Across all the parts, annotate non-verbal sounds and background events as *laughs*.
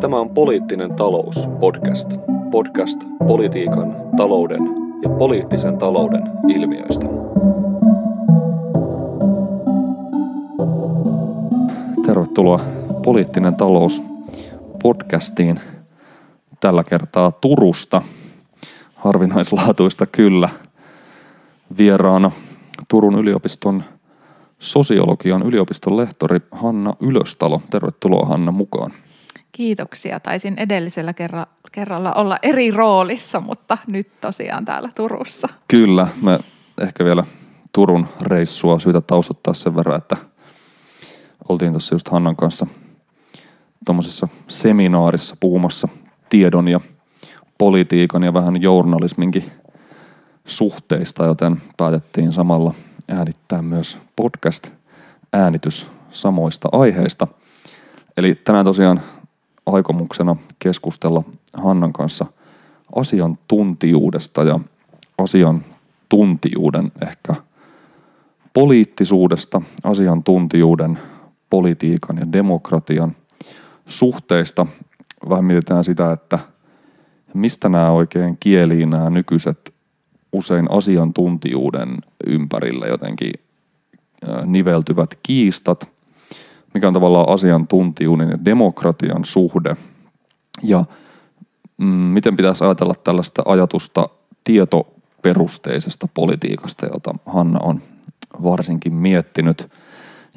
Tämä on Poliittinen talous podcast. Podcast politiikan, talouden ja poliittisen talouden ilmiöistä. Tervetuloa Poliittinen talous podcastiin. Tällä kertaa Turusta. Harvinaislaatuista kyllä. Vieraana Turun yliopiston sosiologian yliopiston lehtori Hanna Ylöstalo. Tervetuloa Hanna mukaan. Kiitoksia. Taisin edellisellä kerra, kerralla olla eri roolissa, mutta nyt tosiaan täällä Turussa. Kyllä, me ehkä vielä Turun reissua syytä taustottaa sen verran, että oltiin tuossa just Hannan kanssa tuommoisessa seminaarissa puhumassa tiedon ja politiikan ja vähän journalisminkin suhteista, joten päätettiin samalla äänittää myös podcast-äänitys samoista aiheista. Eli tänään tosiaan aikomuksena keskustella Hannan kanssa asiantuntijuudesta ja asiantuntijuuden ehkä poliittisuudesta, asiantuntijuuden, politiikan ja demokratian suhteista. Vähän mietitään sitä, että mistä nämä oikein kielii nämä nykyiset usein asiantuntijuuden ympärillä jotenkin niveltyvät kiistat – mikä on tavallaan asiantuntijuuden ja demokratian suhde ja mm, miten pitäisi ajatella tällaista ajatusta tietoperusteisesta politiikasta, jota Hanna on varsinkin miettinyt.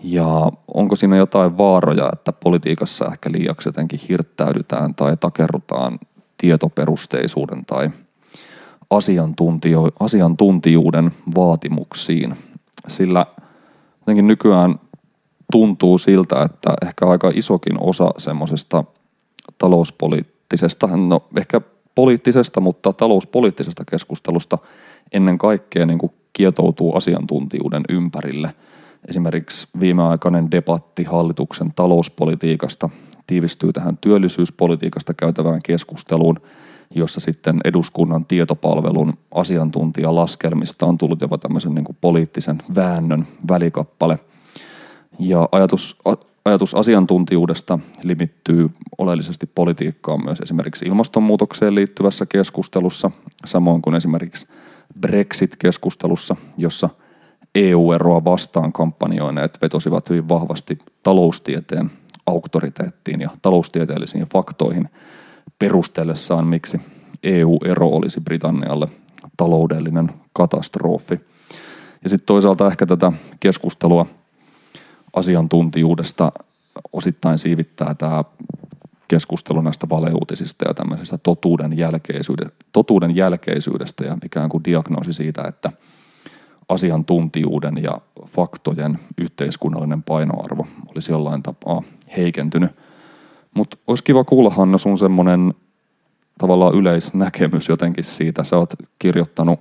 Ja onko siinä jotain vaaroja, että politiikassa ehkä liiaksi jotenkin hirttäydytään tai takerrutaan tietoperusteisuuden tai asiantuntijuuden vaatimuksiin. Sillä jotenkin nykyään tuntuu siltä, että ehkä aika isokin osa semmoisesta talouspoliittisesta, no ehkä poliittisesta, mutta talouspoliittisesta keskustelusta ennen kaikkea niin kuin kietoutuu asiantuntijuuden ympärille. Esimerkiksi viimeaikainen debatti hallituksen talouspolitiikasta tiivistyy tähän työllisyyspolitiikasta käytävään keskusteluun, jossa sitten eduskunnan tietopalvelun asiantuntijalaskelmista on tullut jopa tämmöisen niin kuin poliittisen väännön välikappale – ja ajatus, ajatus asiantuntijuudesta limittyy oleellisesti politiikkaan myös esimerkiksi ilmastonmuutokseen liittyvässä keskustelussa, samoin kuin esimerkiksi Brexit-keskustelussa, jossa EU-eroa vastaan kampanjoineet vetosivat hyvin vahvasti taloustieteen auktoriteettiin ja taloustieteellisiin faktoihin perustellessaan, miksi EU-ero olisi Britannialle taloudellinen katastrofi. Ja sitten toisaalta ehkä tätä keskustelua – asiantuntijuudesta osittain siivittää tämä keskustelu näistä valeuutisista ja tämmöisestä totuuden, jälkeisyydestä, totuuden jälkeisyydestä ja ikään kuin diagnoosi siitä, että asiantuntijuuden ja faktojen yhteiskunnallinen painoarvo olisi jollain tapaa heikentynyt. Mutta olisi kiva kuulla Hanna sun semmoinen tavallaan yleisnäkemys jotenkin siitä. Sä oot kirjoittanut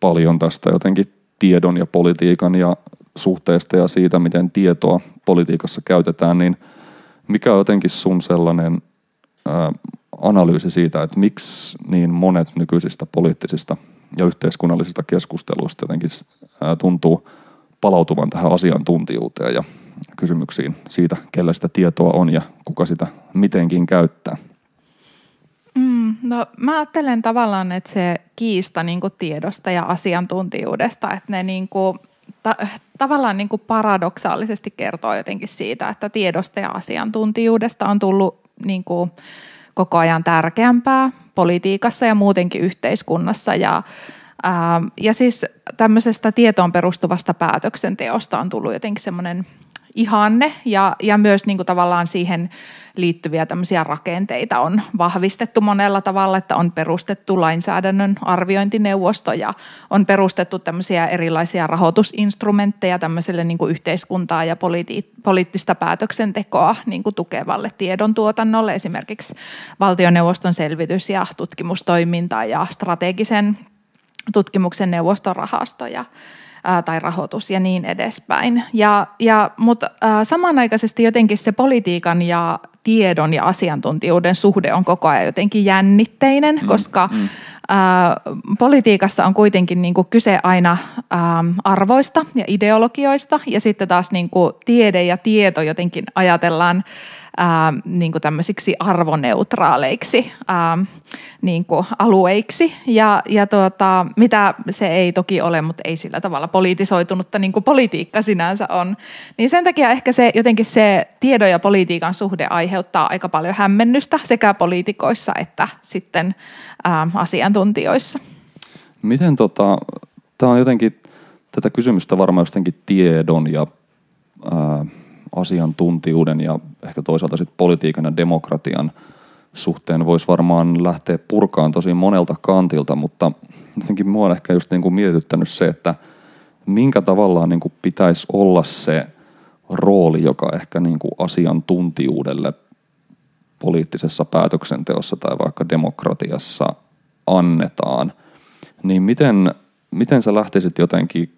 paljon tästä jotenkin tiedon ja politiikan ja suhteesta ja siitä, miten tietoa politiikassa käytetään, niin mikä on jotenkin sun sellainen analyysi siitä, että miksi niin monet nykyisistä poliittisista ja yhteiskunnallisista keskusteluista jotenkin tuntuu palautuvan tähän asiantuntijuuteen ja kysymyksiin siitä, kellä sitä tietoa on ja kuka sitä mitenkin käyttää? Mm, no mä ajattelen tavallaan, että se kiista niin tiedosta ja asiantuntijuudesta, että ne niin kuin, ta- tavallaan niin kuin paradoksaalisesti kertoo jotenkin siitä, että tiedosta ja asiantuntijuudesta on tullut niin kuin koko ajan tärkeämpää politiikassa ja muutenkin yhteiskunnassa. Ja, ja siis tämmöisestä tietoon perustuvasta päätöksenteosta on tullut jotenkin semmoinen ihanne ja, ja myös niin kuin tavallaan siihen liittyviä tämmöisiä rakenteita on vahvistettu monella tavalla, että on perustettu lainsäädännön arviointineuvosto ja on perustettu tämmöisiä erilaisia rahoitusinstrumentteja tämmöiselle niin kuin yhteiskuntaa ja politi- poliittista päätöksentekoa niin kuin tukevalle tiedontuotannolle, esimerkiksi valtioneuvoston selvitys ja tutkimustoiminta ja strategisen tutkimuksen neuvostorahasto ja ää, tai rahoitus ja niin edespäin. Ja, ja, mutta ää, samanaikaisesti jotenkin se politiikan ja tiedon ja asiantuntijuuden suhde on koko ajan jotenkin jännitteinen, mm, koska mm. Ää, politiikassa on kuitenkin niin kuin kyse aina ää, arvoista ja ideologioista ja sitten taas niin kuin tiede ja tieto jotenkin ajatellaan ää, niin kuin tämmöisiksi arvoneutraaleiksi ää, niin kuin alueiksi. Ja, ja tuota, mitä se ei toki ole, mutta ei sillä tavalla politisoitunutta niin kuin politiikka sinänsä on. Niin sen takia ehkä se jotenkin se tiedon ja politiikan suhde aiheuttaa aika paljon hämmennystä sekä poliitikoissa että sitten ää, asiantuntijoissa. Miten tota, tämä on jotenkin, tätä kysymystä varmaan jotenkin tiedon ja ää, asiantuntijuuden ja ehkä toisaalta sitten politiikan ja demokratian suhteen voisi varmaan lähteä purkaan tosi monelta kantilta, mutta jotenkin mua on ehkä just niin kuin mietityttänyt se, että minkä tavallaan niin kuin pitäisi olla se rooli, joka ehkä niin kuin asiantuntijuudelle poliittisessa päätöksenteossa tai vaikka demokratiassa annetaan, niin miten, miten sä lähtisit jotenkin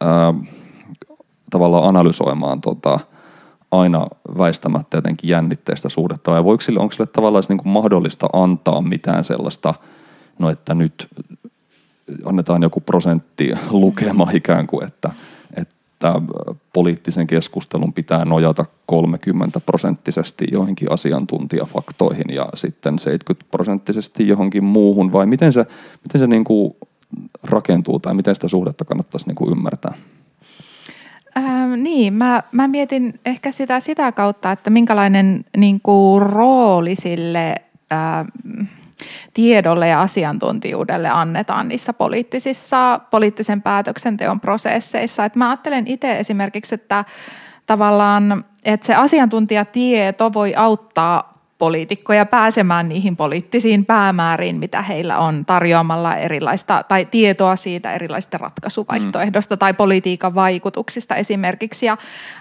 ää, tavallaan analysoimaan tota, aina väistämättä jotenkin jännitteistä suhdetta, vai voiko sille, onko sille tavallaan niin kuin mahdollista antaa mitään sellaista, no että nyt annetaan joku prosentti lukema ikään kuin, että, että poliittisen keskustelun pitää nojata 30 prosenttisesti joihinkin asiantuntijafaktoihin ja sitten 70 prosenttisesti johonkin muuhun, vai miten se, miten se niin kuin rakentuu tai miten sitä suhdetta kannattaisi niin kuin ymmärtää? Ähm, niin, mä, mä mietin ehkä sitä sitä kautta, että minkälainen niin kuin, rooli sille ähm, tiedolle ja asiantuntijuudelle annetaan niissä poliittisissa, poliittisen päätöksenteon prosesseissa. Et mä ajattelen itse esimerkiksi, että tavallaan että se asiantuntijatieto voi auttaa poliitikkoja pääsemään niihin poliittisiin päämääriin, mitä heillä on tarjoamalla erilaista tai tietoa siitä erilaisista ratkaisuvaihtoehdosta mm. tai politiikan vaikutuksista esimerkiksi. Ja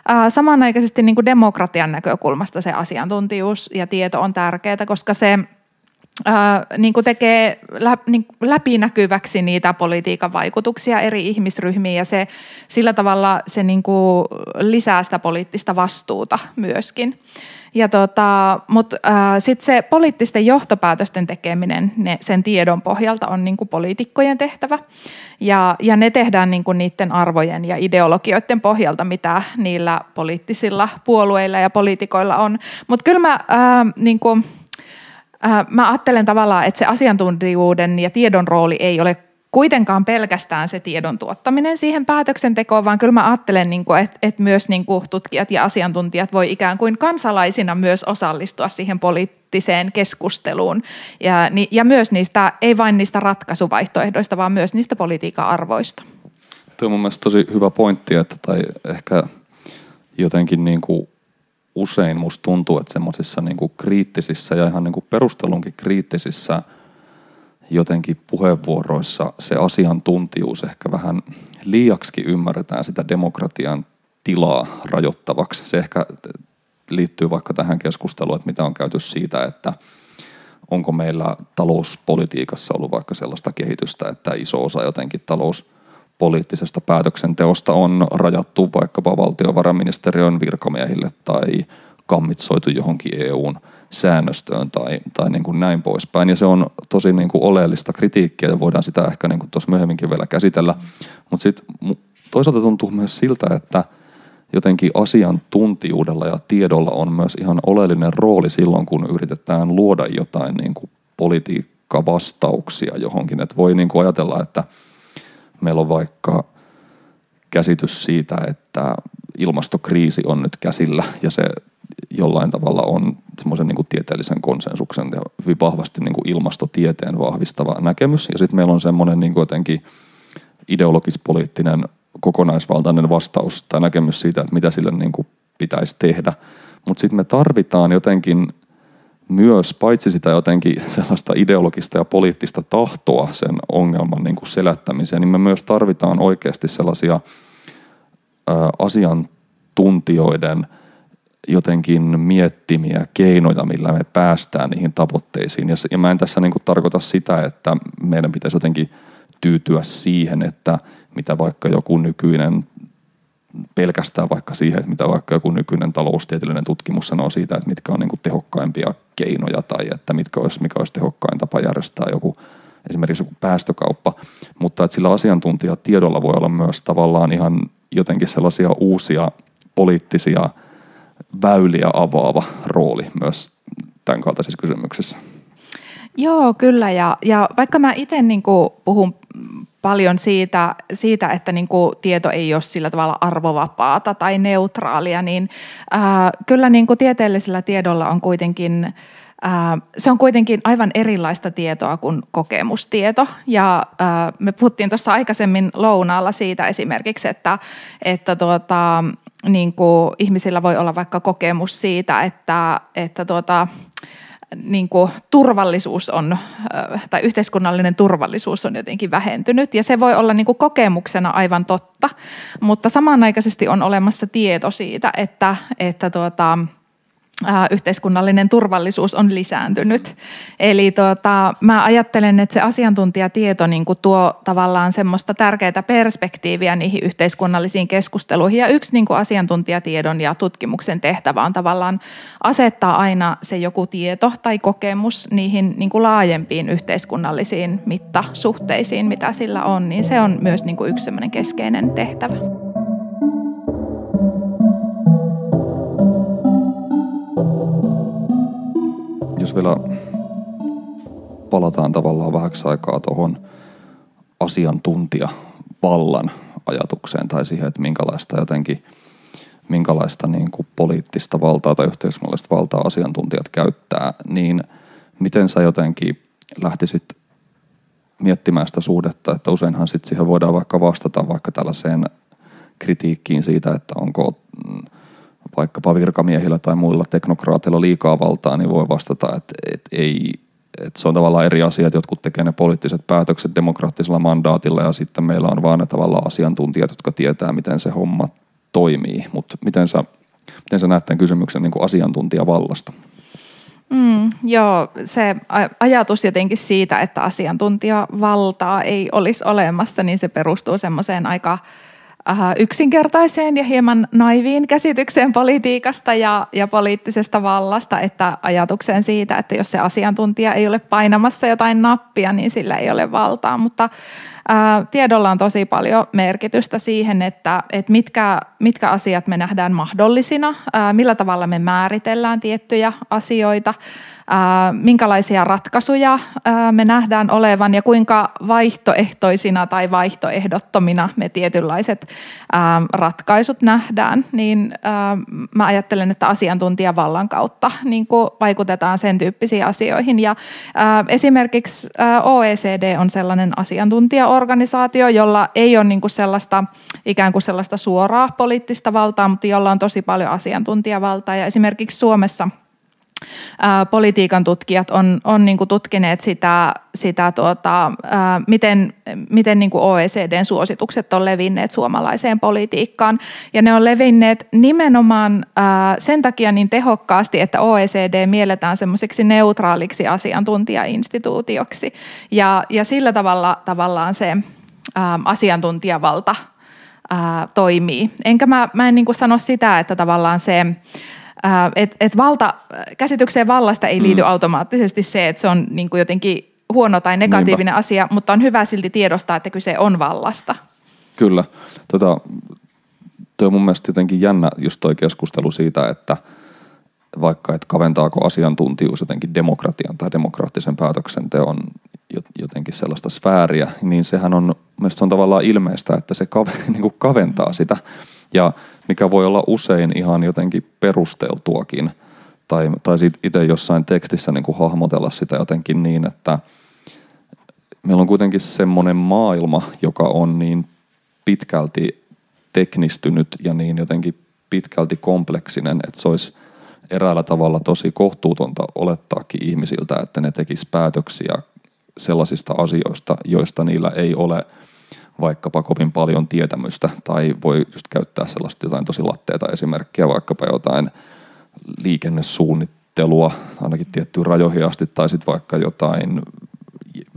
ää, samanaikaisesti niin kuin demokratian näkökulmasta se asiantuntijuus ja tieto on tärkeää, koska se ää, niin kuin tekee lä, niin läpinäkyväksi niitä politiikan vaikutuksia eri ihmisryhmiin ja se, sillä tavalla se niin kuin lisää sitä poliittista vastuuta myöskin. Ja tota, Mutta sitten se poliittisten johtopäätösten tekeminen ne, sen tiedon pohjalta on niinku poliitikkojen tehtävä. Ja, ja ne tehdään niinku niiden arvojen ja ideologioiden pohjalta, mitä niillä poliittisilla puolueilla ja poliitikoilla on. Mutta kyllä mä... Äh, niinku, äh, mä ajattelen tavallaan, että se asiantuntijuuden ja tiedon rooli ei ole kuitenkaan pelkästään se tiedon tuottaminen siihen päätöksentekoon, vaan kyllä mä ajattelen, niin että, myös niin tutkijat ja asiantuntijat voi ikään kuin kansalaisina myös osallistua siihen poliittiseen keskusteluun. Ja myös niistä, ei vain niistä ratkaisuvaihtoehdoista, vaan myös niistä politiikan arvoista. Tuo on mun mielestä tosi hyvä pointti, että tai ehkä jotenkin niin kuin usein musta tuntuu, että semmoisissa niin kriittisissä ja ihan niin kuin perustelunkin kriittisissä – jotenkin puheenvuoroissa se asiantuntijuus ehkä vähän liiaksi ymmärretään sitä demokratian tilaa rajoittavaksi. Se ehkä liittyy vaikka tähän keskusteluun, että mitä on käyty siitä, että onko meillä talouspolitiikassa ollut vaikka sellaista kehitystä, että iso osa jotenkin talouspoliittisesta päätöksenteosta on rajattu vaikkapa valtiovarainministeriön virkamiehille tai kammitsoitu johonkin EUn säännöstöön tai, tai niin kuin näin poispäin. Ja se on tosi niin kuin oleellista kritiikkiä ja voidaan sitä ehkä niin kuin tuossa myöhemminkin vielä käsitellä. Mutta sitten toisaalta tuntuu myös siltä, että jotenkin asiantuntijuudella ja tiedolla on myös ihan oleellinen rooli silloin, kun yritetään luoda jotain niin kuin politiikkavastauksia johonkin. Että voi niin kuin ajatella, että meillä on vaikka käsitys siitä, että ilmastokriisi on nyt käsillä ja se jollain tavalla on semmoisen niin tieteellisen konsensuksen ja hyvin vahvasti niin kuin ilmastotieteen vahvistava näkemys. Ja sitten meillä on semmoinen niin jotenkin ideologis-poliittinen kokonaisvaltainen vastaus tai näkemys siitä, että mitä sille niin kuin pitäisi tehdä. Mutta sitten me tarvitaan jotenkin myös paitsi sitä jotenkin sellaista ideologista ja poliittista tahtoa sen ongelman niin kuin selättämiseen, niin me myös tarvitaan oikeasti sellaisia ä, asiantuntijoiden – jotenkin miettimiä keinoja, millä me päästään niihin tavoitteisiin. Ja, ja mä en tässä niin kuin tarkoita sitä, että meidän pitäisi jotenkin tyytyä siihen, että mitä vaikka joku nykyinen pelkästään vaikka siihen, että mitä vaikka joku nykyinen taloustieteellinen tutkimus sanoo siitä, että mitkä on niin kuin tehokkaimpia keinoja tai että mitkä olisi, mikä olisi tehokkain tapa järjestää joku esimerkiksi joku päästökauppa, mutta että sillä asiantuntijatiedolla voi olla myös tavallaan ihan jotenkin sellaisia uusia poliittisia – väyliä avaava rooli myös tämän kaltaisissa kysymyksissä. Joo, kyllä. Ja, ja vaikka mä itse niin puhun paljon siitä, siitä että niin kuin tieto ei ole sillä tavalla arvovapaata tai neutraalia, niin ää, kyllä niin kuin tieteellisellä tiedolla on kuitenkin se on kuitenkin aivan erilaista tietoa kuin kokemustieto. Ja me puhuttiin tuossa aikaisemmin lounaalla siitä esimerkiksi, että, että tuota, niin kuin ihmisillä voi olla vaikka kokemus siitä, että, että tuota, niin kuin turvallisuus on, tai yhteiskunnallinen turvallisuus on jotenkin vähentynyt. Ja se voi olla niin kuin kokemuksena aivan totta, mutta samanaikaisesti on olemassa tieto siitä, että, että tuota, yhteiskunnallinen turvallisuus on lisääntynyt. Eli tuota, mä ajattelen, että se asiantuntijatieto niin kuin tuo tavallaan semmoista tärkeää perspektiiviä niihin yhteiskunnallisiin keskusteluihin. Ja yksi niin kuin asiantuntijatiedon ja tutkimuksen tehtävä on tavallaan asettaa aina se joku tieto tai kokemus niihin niin kuin laajempiin yhteiskunnallisiin mittasuhteisiin, mitä sillä on. Niin se on myös niin kuin yksi semmoinen keskeinen tehtävä. Jos vielä palataan tavallaan vähäksi aikaa tuohon asiantuntijavallan ajatukseen tai siihen, että minkälaista jotenkin minkälaista niin kuin poliittista valtaa tai yhteiskunnallista valtaa asiantuntijat käyttää, niin miten sä jotenkin lähtisit miettimään sitä suhdetta, että useinhan sit siihen voidaan vaikka vastata vaikka tällaiseen kritiikkiin siitä, että onko vaikkapa virkamiehillä tai muilla teknokraateilla liikaa valtaa, niin voi vastata, että, että ei, että se on tavallaan eri asia, että jotkut tekee ne poliittiset päätökset demokraattisella mandaatilla ja sitten meillä on vaan ne tavallaan asiantuntijat, jotka tietää, miten se homma toimii. Mutta miten sä, miten sä näet tämän kysymyksen niin kuin asiantuntijavallasta? Mm, joo, se ajatus jotenkin siitä, että asiantuntijavaltaa ei olisi olemassa, niin se perustuu semmoiseen aika – yksinkertaiseen ja hieman naiviin käsitykseen politiikasta ja, ja poliittisesta vallasta, että ajatukseen siitä, että jos se asiantuntija ei ole painamassa jotain nappia, niin sillä ei ole valtaa. Mutta ää, tiedolla on tosi paljon merkitystä siihen, että, että mitkä, mitkä asiat me nähdään mahdollisina, ää, millä tavalla me määritellään tiettyjä asioita – minkälaisia ratkaisuja me nähdään olevan ja kuinka vaihtoehtoisina tai vaihtoehdottomina me tietynlaiset ratkaisut nähdään, niin mä ajattelen, että asiantuntijavallan kautta niin kuin vaikutetaan sen tyyppisiin asioihin. Ja esimerkiksi OECD on sellainen asiantuntijaorganisaatio, jolla ei ole niin kuin sellaista ikään kuin sellaista suoraa poliittista valtaa, mutta jolla on tosi paljon asiantuntijavaltaa. Ja esimerkiksi Suomessa – politiikan tutkijat on, on niin kuin tutkineet sitä, sitä tuota, ää, miten, miten niin kuin OECDn suositukset on levinneet suomalaiseen politiikkaan. Ja ne on levinneet nimenomaan ää, sen takia niin tehokkaasti, että OECD mielletään semmoiseksi neutraaliksi asiantuntijainstituutioksi. Ja, ja sillä tavalla tavallaan se ää, asiantuntijavalta ää, toimii. Enkä mä, mä en niin kuin sano sitä, että tavallaan se että et valta, käsitykseen vallasta ei liity mm. automaattisesti se, että se on niin kuin jotenkin huono tai negatiivinen Niinpä. asia, mutta on hyvä silti tiedostaa, että kyse on vallasta. Kyllä. Tota, tuo on mun mielestä jotenkin jännä just toi keskustelu siitä, että vaikka, että kaventaako asiantuntijuus jotenkin demokratian tai demokraattisen päätöksenteon jotenkin sellaista sfääriä, niin sehän on, mielestäni se on tavallaan ilmeistä, että se kave, *laughs* niin kuin kaventaa sitä ja mikä voi olla usein ihan jotenkin perusteltuakin. Tai, tai itse jossain tekstissä niin kuin hahmotella sitä jotenkin niin, että meillä on kuitenkin semmoinen maailma, joka on niin pitkälti teknistynyt ja niin jotenkin pitkälti kompleksinen, että se olisi eräällä tavalla tosi kohtuutonta olettaakin ihmisiltä, että ne tekis päätöksiä sellaisista asioista, joista niillä ei ole – vaikkapa kovin paljon tietämystä tai voi just käyttää sellaista jotain tosi latteita esimerkkiä, vaikkapa jotain liikennesuunnittelua ainakin tiettyyn rajoihin asti tai sitten vaikka jotain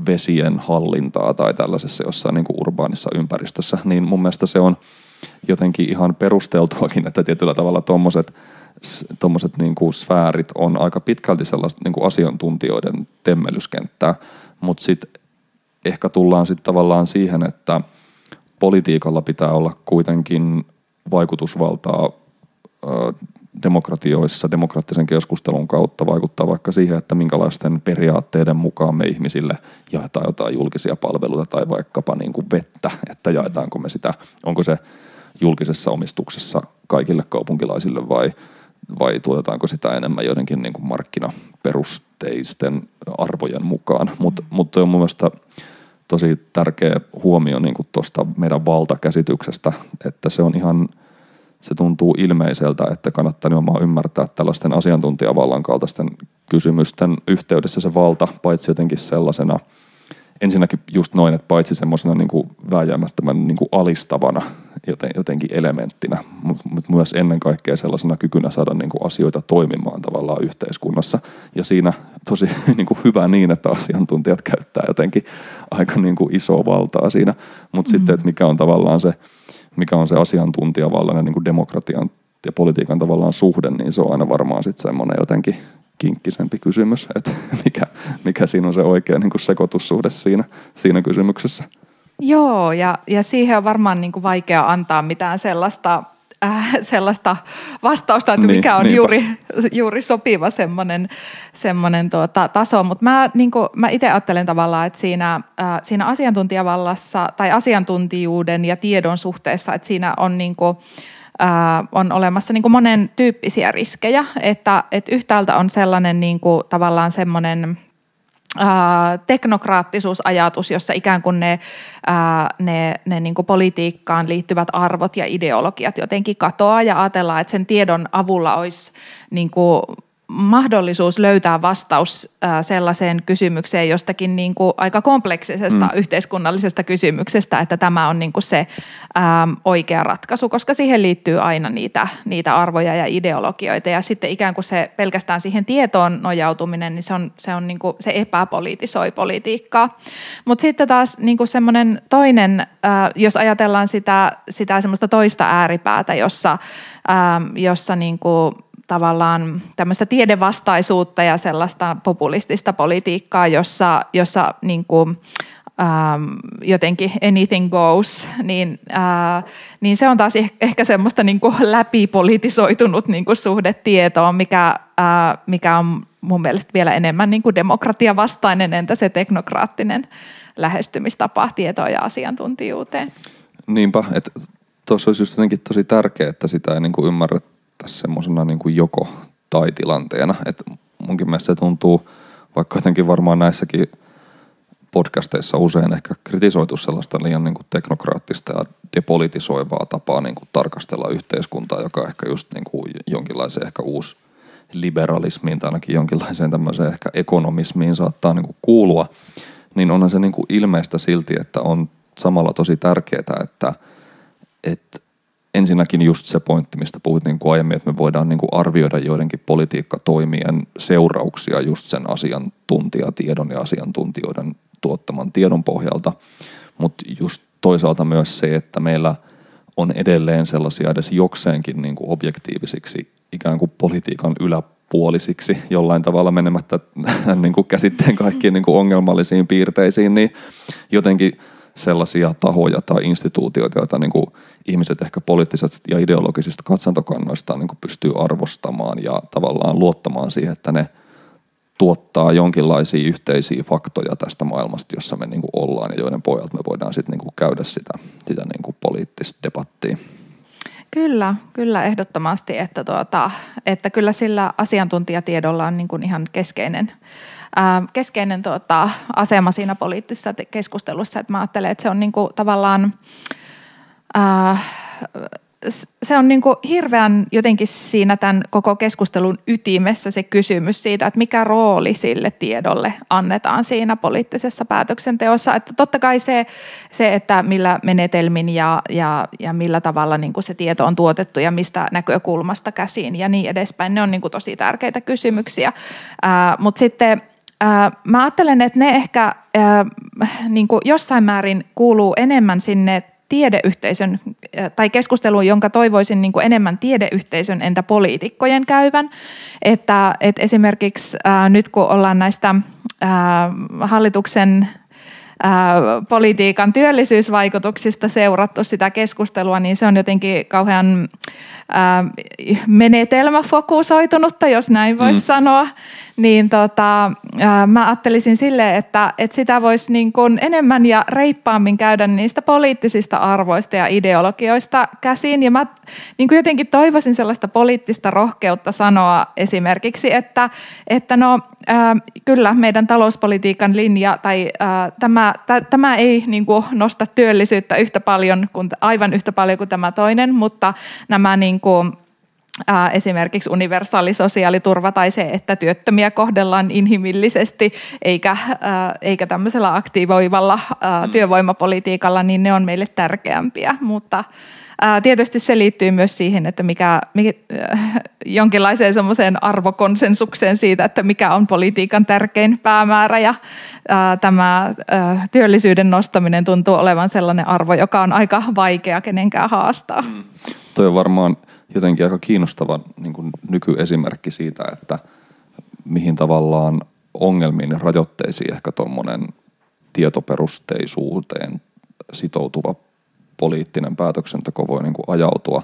vesien hallintaa tai tällaisessa jossain niin kuin urbaanissa ympäristössä, niin mun mielestä se on jotenkin ihan perusteltuakin, että tietyllä tavalla tuommoiset tuommoiset niin kuin sfäärit on aika pitkälti sellaista niin kuin asiantuntijoiden temmellyskenttää, mutta sitten ehkä tullaan sitten tavallaan siihen, että politiikalla pitää olla kuitenkin vaikutusvaltaa demokratioissa demokraattisen keskustelun kautta vaikuttaa vaikka siihen, että minkälaisten periaatteiden mukaan me ihmisille jaetaan jotain julkisia palveluita tai vaikkapa niin kuin vettä, että jaetaanko me sitä, onko se julkisessa omistuksessa kaikille kaupunkilaisille vai, vai tuotetaanko sitä enemmän joidenkin niin kuin markkinaperusteisten arvojen mukaan. Mutta mut on mun mielestä tosi tärkeä huomio niin tuosta meidän valtakäsityksestä, että se on ihan, se tuntuu ilmeiseltä, että kannattaa nimenomaan ymmärtää tällaisten asiantuntijavallan kaltaisten kysymysten yhteydessä se valta, paitsi jotenkin sellaisena – ensinnäkin just noin, että paitsi semmoisena niin vääjäämättömän niin kuin alistavana joten, jotenkin elementtinä, mutta myös ennen kaikkea sellaisena kykynä saada niin kuin asioita toimimaan tavallaan yhteiskunnassa. Ja siinä tosi *laughs* niin kuin hyvä niin, että asiantuntijat käyttää jotenkin aika niin kuin isoa valtaa siinä. Mutta mm-hmm. sitten, että mikä on tavallaan se, mikä on se asiantuntijavallan ja niin kuin demokratian ja politiikan tavallaan suhde, niin se on aina varmaan sitten semmoinen jotenkin kinkkisempi kysymys, että *laughs* mikä, mikä siinä on se oikea niin kuin sekoitussuhde siinä, siinä kysymyksessä. Joo, ja, ja siihen on varmaan niin kuin vaikea antaa mitään sellaista, äh, sellaista vastausta, että niin, mikä on juuri, juuri sopiva semmoinen, semmoinen tuota, taso. Mutta mä, niin mä itse ajattelen tavallaan, että siinä, äh, siinä asiantuntijavallassa tai asiantuntijuuden ja tiedon suhteessa, että siinä on niin kuin, on olemassa niin kuin monen tyyppisiä riskejä, että, että yhtäältä on sellainen niin kuin, tavallaan semmoinen teknokraattisuusajatus, jossa ikään kuin ne, ne, ne niin kuin politiikkaan liittyvät arvot ja ideologiat jotenkin katoaa ja ajatellaan, että sen tiedon avulla olisi niin kuin mahdollisuus löytää vastaus sellaiseen kysymykseen jostakin niin kuin aika kompleksisesta mm. yhteiskunnallisesta kysymyksestä, että tämä on niin kuin se äm, oikea ratkaisu, koska siihen liittyy aina niitä, niitä arvoja ja ideologioita ja sitten ikään kuin se pelkästään siihen tietoon nojautuminen, niin se, on, se, on niin kuin, se epäpolitisoi politiikkaa. Mutta sitten taas niin kuin semmoinen toinen, äh, jos ajatellaan sitä, sitä semmoista toista ääripäätä, jossa, jossa niin kuin tavallaan tämmöistä tiedevastaisuutta ja sellaista populistista politiikkaa, jossa, jossa niin kuin, ähm, jotenkin anything goes, niin, äh, niin se on taas ehkä semmoista niin kuin läpipolitisoitunut niin kuin suhde tietoon, mikä, äh, mikä on mun mielestä vielä enemmän niin kuin demokratiavastainen, entä se teknokraattinen lähestymistapa tietoon ja asiantuntijuuteen. Niinpä, että tuossa olisi just jotenkin tosi tärkeää, että sitä ei niin kuin tässä semmoisena niin kuin joko tai tilanteena. että munkin mielestä se tuntuu, vaikka jotenkin varmaan näissäkin podcasteissa usein ehkä kritisoitu sellaista liian niin kuin teknokraattista ja depolitisoivaa tapaa niin kuin tarkastella yhteiskuntaa, joka ehkä just niin kuin jonkinlaiseen ehkä uusi liberalismiin tai ainakin jonkinlaiseen tämmöiseen ehkä ekonomismiin saattaa niin kuin kuulua, niin onhan se niin kuin ilmeistä silti, että on samalla tosi tärkeää, että, että ensinnäkin just se pointti, mistä puhuit niin kuin aiemmin, että me voidaan niin kuin arvioida joidenkin politiikkatoimien seurauksia just sen asiantuntijatiedon ja asiantuntijoiden tuottaman tiedon pohjalta, mutta just toisaalta myös se, että meillä on edelleen sellaisia edes jokseenkin niin kuin objektiivisiksi ikään kuin politiikan yläpuolisiksi jollain tavalla menemättä *laughs* niin kuin käsitteen kaikkiin niin kuin ongelmallisiin piirteisiin, niin jotenkin – sellaisia tahoja tai instituutioita, joita niin kuin ihmiset ehkä poliittisista ja ideologisista katsantokannoista niin kuin pystyy arvostamaan ja tavallaan luottamaan siihen, että ne tuottaa jonkinlaisia yhteisiä faktoja tästä maailmasta, jossa me niin kuin ollaan ja joiden pohjalta me voidaan sitten niin kuin käydä sitä, sitä niin kuin poliittista debattia. Kyllä, kyllä ehdottomasti, että, tuota, että kyllä sillä asiantuntijatiedolla on niin kuin ihan keskeinen keskeinen tuota, asema siinä poliittisessa keskustelussa. Että mä ajattelen, että se on niinku tavallaan... Ää, se on niin kuin hirveän jotenkin siinä tämän koko keskustelun ytimessä se kysymys siitä, että mikä rooli sille tiedolle annetaan siinä poliittisessa päätöksenteossa. Että totta kai se, se että millä menetelmin ja, ja, ja millä tavalla niin kuin se tieto on tuotettu ja mistä näkökulmasta käsiin ja niin edespäin, ne on niin kuin tosi tärkeitä kysymyksiä. Mutta sitten – mä ajattelen, että ne ehkä niin kuin jossain määrin kuuluu enemmän sinne tiedeyhteisön tai keskusteluun, jonka toivoisin niin kuin enemmän tiedeyhteisön entä poliitikkojen käyvän. Että, että esimerkiksi ää, nyt kun ollaan näistä ää, hallituksen politiikan työllisyysvaikutuksista seurattu sitä keskustelua, niin se on jotenkin kauhean menetelmäfokusoitunutta, jos näin voisi mm. sanoa, niin tota, mä ajattelisin sille, että, että sitä voisi niin kuin enemmän ja reippaammin käydä niistä poliittisista arvoista ja ideologioista käsiin. Ja mä niin kuin jotenkin toivoisin sellaista poliittista rohkeutta sanoa esimerkiksi, että, että no kyllä meidän talouspolitiikan linja tai tämä, tämä ei niin kuin nosta työllisyyttä yhtä paljon kuin, aivan yhtä paljon kuin tämä toinen, mutta nämä niin kuin, esimerkiksi universaali sosiaaliturva tai se, että työttömiä kohdellaan inhimillisesti eikä, eikä tämmöisellä aktivoivalla mm. työvoimapolitiikalla, niin ne on meille tärkeämpiä, mutta Tietysti se liittyy myös siihen, että mikä, mikä jonkinlaiseen semmoiseen arvokonsensukseen siitä, että mikä on politiikan tärkein päämäärä ja tämä työllisyyden nostaminen tuntuu olevan sellainen arvo, joka on aika vaikea kenenkään haastaa. Mm. Toi on varmaan jotenkin aika kiinnostava niin kuin nykyesimerkki siitä, että mihin tavallaan ongelmiin ja rajoitteisiin ehkä tuommoinen tietoperusteisuuteen sitoutuva poliittinen päätöksenteko voi niin kuin ajautua.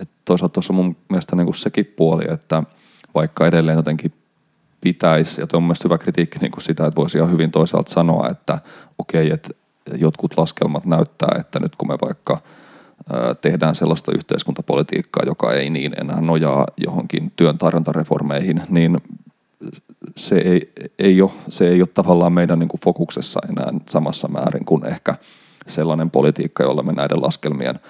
Et toisaalta tuossa mun mielestä niin kuin sekin puoli, että vaikka edelleen jotenkin pitäisi, ja tuo on mielestäni hyvä kritiikki niin kuin sitä, että voisi ihan hyvin toisaalta sanoa, että okei, että jotkut laskelmat näyttää, että nyt kun me vaikka tehdään sellaista yhteiskuntapolitiikkaa, joka ei niin enää nojaa johonkin työn tarjontareformeihin, niin se ei, ei, ole, se ei ole tavallaan meidän niin kuin fokuksessa enää samassa määrin kuin ehkä – sellainen politiikka, jolla me näiden laskelmien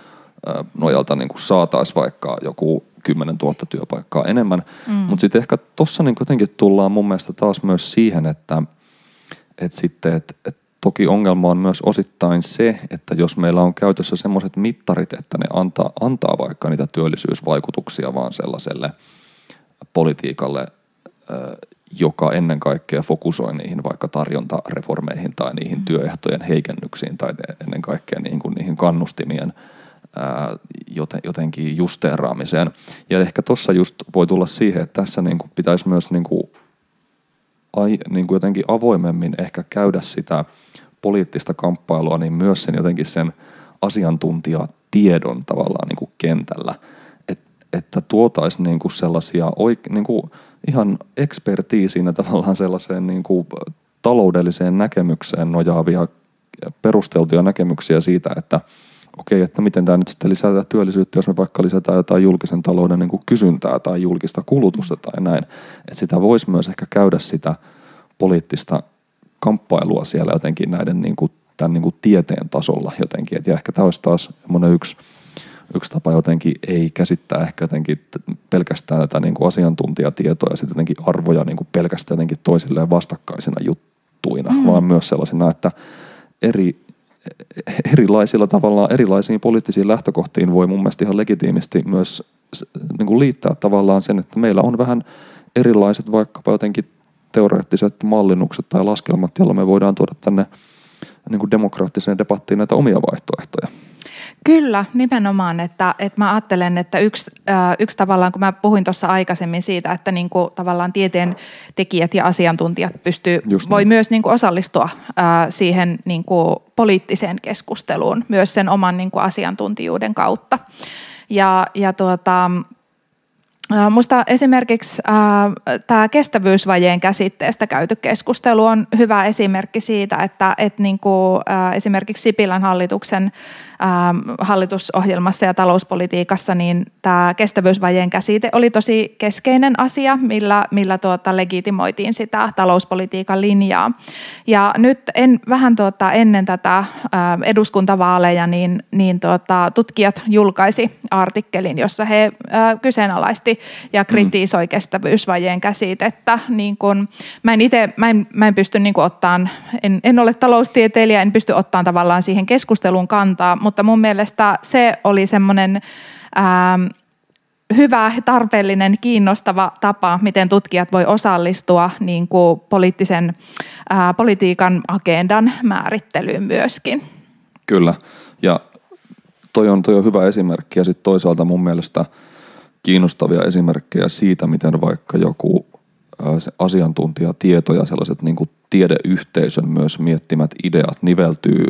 nojalta niin kuin saataisiin vaikka joku 10 000 työpaikkaa enemmän. Mm. Mutta sitten ehkä tuossa niin jotenkin tullaan mun mielestä taas myös siihen, että, että sitten, että, että toki ongelma on myös osittain se, että jos meillä on käytössä semmoiset mittarit, että ne antaa, antaa vaikka niitä työllisyysvaikutuksia vaan sellaiselle politiikalle, joka ennen kaikkea fokusoi niihin vaikka tarjontareformeihin tai niihin mm. työehtojen heikennyksiin tai ennen kaikkea niin kuin niihin kannustimien ää, jotenkin justeeraamiseen. Ja ehkä tuossa just voi tulla siihen, että tässä niin kuin pitäisi myös niin kuin, ai, niin kuin jotenkin avoimemmin ehkä käydä sitä poliittista kamppailua, niin myös sen jotenkin sen asiantuntijatiedon tavallaan niin kuin kentällä, Et, että tuotaisiin niin kuin sellaisia oike, niin kuin ihan ekspertiisiin tavallaan sellaiseen niin kuin taloudelliseen näkemykseen nojaavia perusteltuja näkemyksiä siitä, että okei, että miten tämä nyt sitten lisää työllisyyttä, jos me vaikka lisätään jotain julkisen talouden niin kuin kysyntää tai julkista kulutusta tai näin. Että sitä voisi myös ehkä käydä sitä poliittista kamppailua siellä jotenkin näiden niin kuin, tämän niin kuin tieteen tasolla jotenkin. Et ja ehkä tämä olisi taas yksi yksi tapa jotenkin ei käsittää ehkä jotenkin pelkästään tätä niin kuin asiantuntijatietoa ja sitten jotenkin arvoja niin kuin pelkästään jotenkin toisilleen vastakkaisina juttuina, mm. vaan myös sellaisina, että eri, erilaisilla tavallaan erilaisiin poliittisiin lähtökohtiin voi mun mielestä ihan legitiimisti myös niin kuin liittää tavallaan sen, että meillä on vähän erilaiset vaikkapa jotenkin teoreettiset mallinnukset tai laskelmat, joilla me voidaan tuoda tänne niin kuin demokraattiseen debattiin näitä omia vaihtoehtoja. Kyllä, nimenomaan. Että, että mä ajattelen, että yksi, äh, yksi tavallaan, kun mä puhuin tuossa aikaisemmin siitä, että niin kuin, tavallaan tieteen tekijät ja asiantuntijat pystyy, voi myös niin kuin, osallistua äh, siihen niin kuin, poliittiseen keskusteluun myös sen oman niin kuin, asiantuntijuuden kautta. Ja, ja tuota, Minusta esimerkiksi tämä kestävyysvajeen käsitteestä käyty keskustelu on hyvä esimerkki siitä, että et niinku, äh, esimerkiksi Sipilän hallituksen hallitusohjelmassa ja talouspolitiikassa, niin tämä kestävyysvajeen käsite oli tosi keskeinen asia, millä, millä tuota legitimoitiin sitä talouspolitiikan linjaa. Ja nyt en, vähän tuota, ennen tätä eduskuntavaaleja, niin, niin tuota, tutkijat julkaisi artikkelin, jossa he äh, kyseenalaisti ja mm. kritisoi kestävyysvajeen käsitettä. Niin kun, mä en itse, mä en, mä en pysty niin ottaan, en, en ole taloustieteilijä, en pysty ottamaan tavallaan siihen keskusteluun kantaa, mutta mun mielestä se oli semmoinen ähm, hyvä, tarpeellinen, kiinnostava tapa, miten tutkijat voi osallistua niin kuin poliittisen, ää, äh, politiikan agendan määrittelyyn myöskin. Kyllä, ja toi on, toi on hyvä esimerkki ja sitten toisaalta mun mielestä kiinnostavia esimerkkejä siitä, miten vaikka joku asiantuntijatieto ja sellaiset niin kuin tiedeyhteisön myös miettimät ideat niveltyy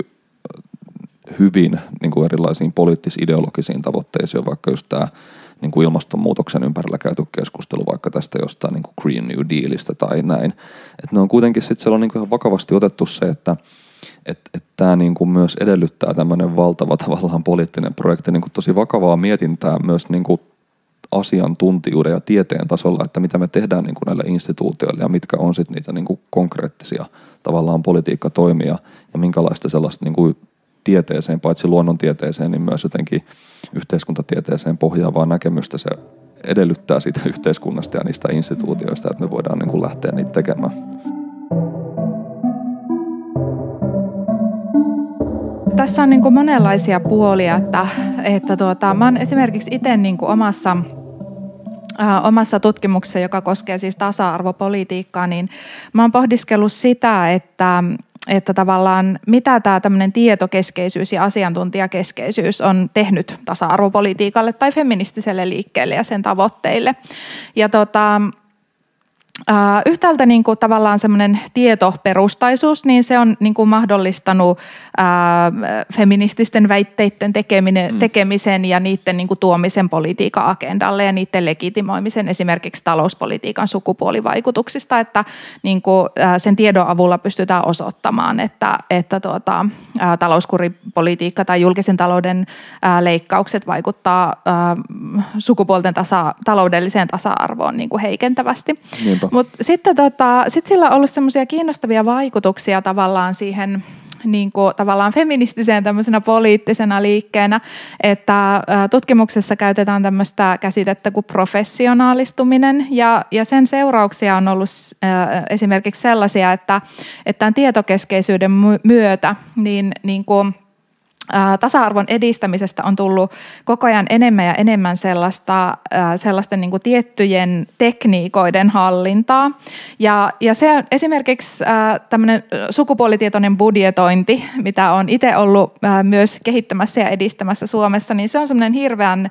hyvin niin kuin erilaisiin poliittis-ideologisiin tavoitteisiin, vaikka just tämä niin kuin ilmastonmuutoksen ympärillä käyty keskustelu vaikka tästä jostain niin kuin Green New Dealista tai näin. Että ne on kuitenkin sitten siellä on niin kuin ihan vakavasti otettu se, että et, et tämä niin kuin myös edellyttää tämmöinen valtava tavallaan poliittinen projekti niin kuin tosi vakavaa mietintää myös niin kuin asiantuntijuuden ja tieteen tasolla, että mitä me tehdään niin kuin näille instituutioille ja mitkä on sitten niitä niin kuin konkreettisia tavallaan politiikkatoimia ja minkälaista sellaista niin kuin tieteeseen, paitsi luonnontieteeseen, niin myös jotenkin yhteiskuntatieteeseen pohjaavaa näkemystä se edellyttää siitä *laughs* yhteiskunnasta ja niistä instituutioista, että me voidaan niin kuin lähteä niitä tekemään. Tässä on niin kuin monenlaisia puolia, että, että tuota, mä oon esimerkiksi itse niin kuin omassa omassa tutkimuksessa, joka koskee siis tasa-arvopolitiikkaa, niin mä oon pohdiskellut sitä, että että tavallaan mitä tämä tämmöinen tietokeskeisyys ja asiantuntijakeskeisyys on tehnyt tasa-arvopolitiikalle tai feministiselle liikkeelle ja sen tavoitteille. Ja tota, Uh, yhtäältä niin kuin tavallaan semmoinen tietoperustaisuus, niin se on niin kuin mahdollistanut uh, feminististen väitteiden tekeminen, mm. tekemisen ja niiden niin kuin tuomisen politiikan agendalle ja niiden legitimoimisen esimerkiksi talouspolitiikan sukupuolivaikutuksista, että niin kuin, uh, sen tiedon avulla pystytään osoittamaan, että, että tuota, uh, talouskuripolitiikka tai julkisen talouden uh, leikkaukset vaikuttaa uh, sukupuolten tasa, taloudelliseen tasa-arvoon niin kuin heikentävästi. Niinpä. Mutta sitten tota, sit sillä on ollut semmoisia kiinnostavia vaikutuksia tavallaan siihen niin kuin, tavallaan feministiseen tämmöisenä poliittisena liikkeenä, että tutkimuksessa käytetään tämmöistä käsitettä kuin professionaalistuminen ja, ja sen seurauksia on ollut esimerkiksi sellaisia, että, että tämän tietokeskeisyyden myötä niin, niin kuin – tasa-arvon edistämisestä on tullut koko ajan enemmän ja enemmän sellaista, sellaisten niin tiettyjen tekniikoiden hallintaa. Ja, ja se on esimerkiksi tämmöinen sukupuolitietoinen budjetointi, mitä on itse ollut myös kehittämässä ja edistämässä Suomessa, niin se on semmoinen hirveän,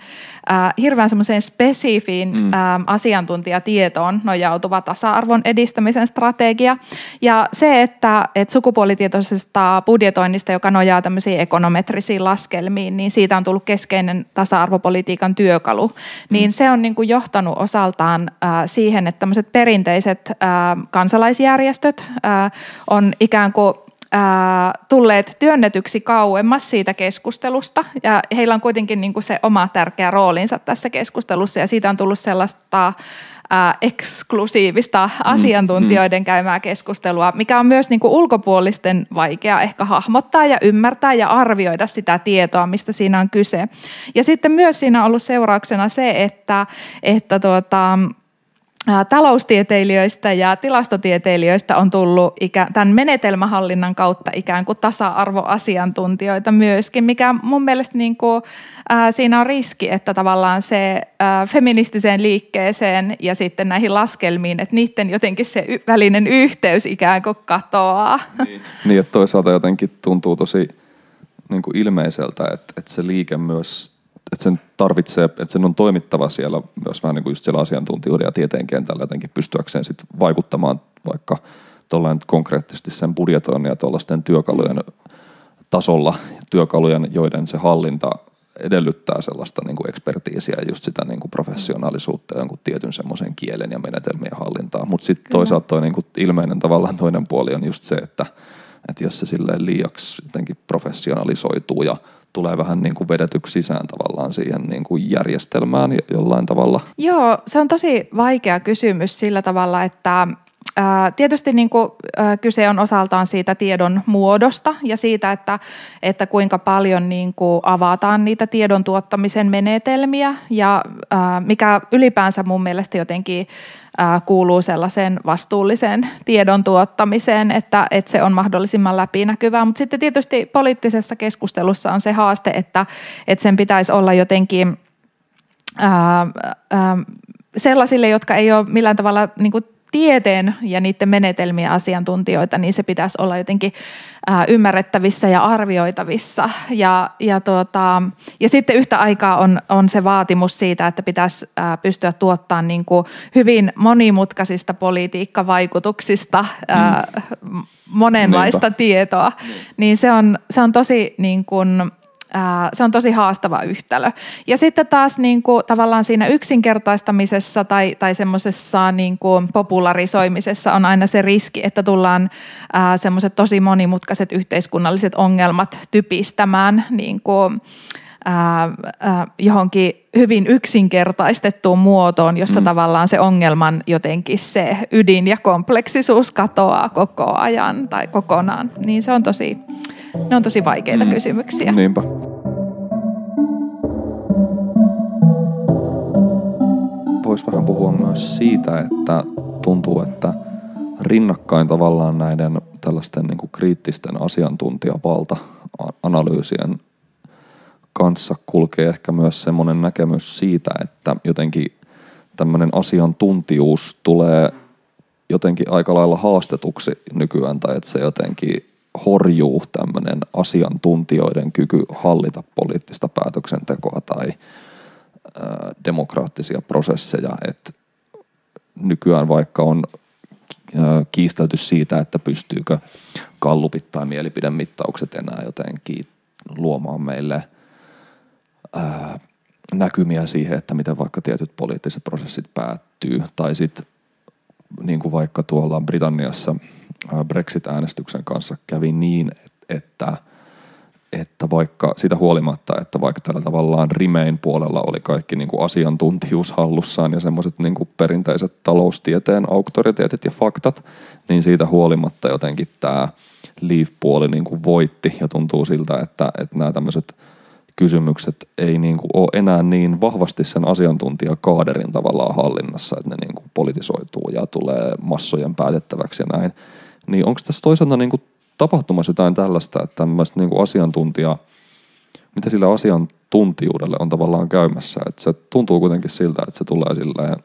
hirveän semmoiseen spesifiin mm. asiantuntijatietoon nojautuva tasa-arvon edistämisen strategia. Ja se, että, että sukupuolitietoisesta budjetoinnista, joka nojaa tämmöisiin ekonometriin, parametrisiin laskelmiin, niin siitä on tullut keskeinen tasa-arvopolitiikan työkalu. Mm. Niin se on niin kuin johtanut osaltaan äh, siihen, että tämmöiset perinteiset äh, kansalaisjärjestöt äh, on ikään kuin tulleet työnnetyksi kauemmas siitä keskustelusta ja heillä on kuitenkin niin kuin se oma tärkeä roolinsa tässä keskustelussa ja siitä on tullut sellaista äh, eksklusiivista mm, asiantuntijoiden mm. käymää keskustelua, mikä on myös niin kuin ulkopuolisten vaikea ehkä hahmottaa ja ymmärtää ja arvioida sitä tietoa, mistä siinä on kyse. Ja sitten myös siinä on ollut seurauksena se, että, että tuota, taloustieteilijöistä ja tilastotieteilijöistä on tullut ikä, tämän menetelmähallinnan kautta ikään kuin tasa-arvoasiantuntijoita myöskin, mikä mun mielestä niin kuin, ää, siinä on riski, että tavallaan se ää, feministiseen liikkeeseen ja sitten näihin laskelmiin, että niiden jotenkin se y- välinen yhteys ikään kuin katoaa. Niin, niin että toisaalta jotenkin tuntuu tosi niin kuin ilmeiseltä, että, että se liike myös että sen tarvitsee, että sen on toimittava siellä myös vähän niin kuin just siellä asiantuntijuuden ja tieteen kentällä jotenkin pystyäkseen sit vaikuttamaan vaikka tuollainen konkreettisesti sen budjetoinnin ja tuollaisten työkalujen tasolla, työkalujen, joiden se hallinta edellyttää sellaista niin kuin ekspertiisiä ja just sitä niin kuin professionaalisuutta ja jonkun tietyn semmoisen kielen ja menetelmien hallintaa. Mutta sitten toisaalta toi niin kuin ilmeinen tavallaan toinen puoli on just se, että, että jos se silleen liiaksi jotenkin professionalisoituu ja tulee vähän niin kuin vedetyksi sisään tavallaan siihen niin kuin järjestelmään jollain tavalla? Joo, se on tosi vaikea kysymys sillä tavalla, että Tietysti niin kuin, kyse on osaltaan siitä tiedon muodosta ja siitä, että, että kuinka paljon niin kuin avataan niitä tiedon tuottamisen menetelmiä ja mikä ylipäänsä mun mielestä jotenkin kuuluu sellaiseen vastuulliseen tiedon tuottamiseen, että, että se on mahdollisimman läpinäkyvää. Mutta sitten tietysti poliittisessa keskustelussa on se haaste, että, että sen pitäisi olla jotenkin ää, ää, sellaisille, jotka ei ole millään tavalla niin kuin tieteen ja niiden menetelmien asiantuntijoita, niin se pitäisi olla jotenkin ymmärrettävissä ja arvioitavissa. Ja, ja, tuota, ja sitten yhtä aikaa on, on se vaatimus siitä, että pitäisi pystyä tuottamaan niin kuin hyvin monimutkaisista politiikkavaikutuksista mm. monenlaista Niinpä. tietoa. Niin se on, se on tosi niin kuin, se on tosi haastava yhtälö. Ja sitten taas niin kuin, tavallaan siinä yksinkertaistamisessa tai, tai semmoisessa niin kuin popularisoimisessa on aina se riski, että tullaan semmoiset tosi monimutkaiset yhteiskunnalliset ongelmat typistämään niin kuin, ää, ää, johonkin hyvin yksinkertaistettuun muotoon, jossa mm. tavallaan se ongelman jotenkin se ydin ja kompleksisuus katoaa koko ajan tai kokonaan. Niin se on tosi, ne on tosi vaikeita mm. kysymyksiä. Niinpä. Voisi vähän puhua myös siitä, että tuntuu, että rinnakkain tavallaan näiden tällaisten niin kuin kriittisten asiantuntijavalta analyysien kanssa kulkee ehkä myös semmoinen näkemys siitä, että jotenkin tämmöinen asiantuntijuus tulee jotenkin aika lailla haastetuksi nykyään tai että se jotenkin horjuu tämmöinen asiantuntijoiden kyky hallita poliittista päätöksentekoa tai ää, demokraattisia prosesseja, että nykyään vaikka on kiistelty siitä, että pystyykö kallupit tai mielipidemittaukset enää jotenkin luomaan meille – ää, näkymiä siihen, että miten vaikka tietyt poliittiset prosessit päättyy. Tai sitten niin kuin vaikka tuolla Britanniassa Brexit-äänestyksen kanssa kävi niin, että, että vaikka sitä huolimatta, että vaikka tällä tavallaan Remain puolella oli kaikki niin kuin asiantuntijuus hallussaan ja semmoiset niin kuin perinteiset taloustieteen auktoriteetit ja faktat, niin siitä huolimatta jotenkin tämä Leave-puoli niin kuin voitti ja tuntuu siltä, että, että nämä tämmöiset – kysymykset ei niin kuin ole enää niin vahvasti sen asiantuntijakaaderin tavallaan hallinnassa, että ne niin kuin politisoituu ja tulee massojen päätettäväksi ja näin. Niin onko tässä toisaalta niin tapahtumassa jotain tällaista, että tämmöistä niin asiantuntija, mitä sillä asiantuntijuudelle on tavallaan käymässä, että se tuntuu kuitenkin siltä, että se tulee silleen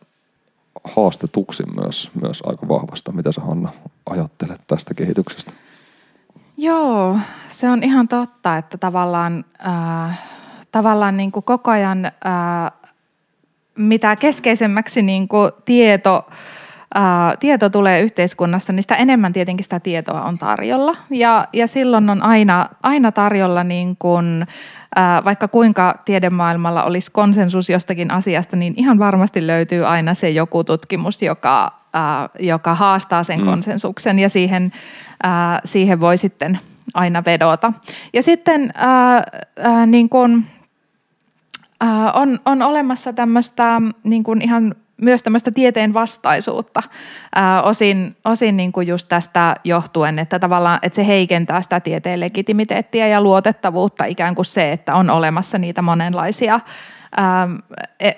haastetuksi myös, myös aika vahvasta. Mitä sä Hanna ajattelet tästä kehityksestä? Joo, se on ihan totta, että tavallaan, äh, tavallaan niin kuin koko ajan äh, mitä keskeisemmäksi niin kuin tieto, äh, tieto tulee yhteiskunnassa, niin sitä enemmän tietenkin sitä tietoa on tarjolla. Ja, ja silloin on aina, aina tarjolla niin kuin, äh, vaikka kuinka tiedemaailmalla olisi konsensus jostakin asiasta, niin ihan varmasti löytyy aina se joku tutkimus, joka äh, joka haastaa sen mm. konsensuksen ja siihen, äh, siihen voi sitten aina vedota. Ja sitten äh, äh, niin äh, on, on olemassa tämmöistä niin ihan myös tämmöistä tieteen vastaisuutta ää, osin, osin niin kuin just tästä johtuen, että tavallaan että se heikentää sitä tieteen legitimiteettiä ja luotettavuutta ikään kuin se, että on olemassa niitä monenlaisia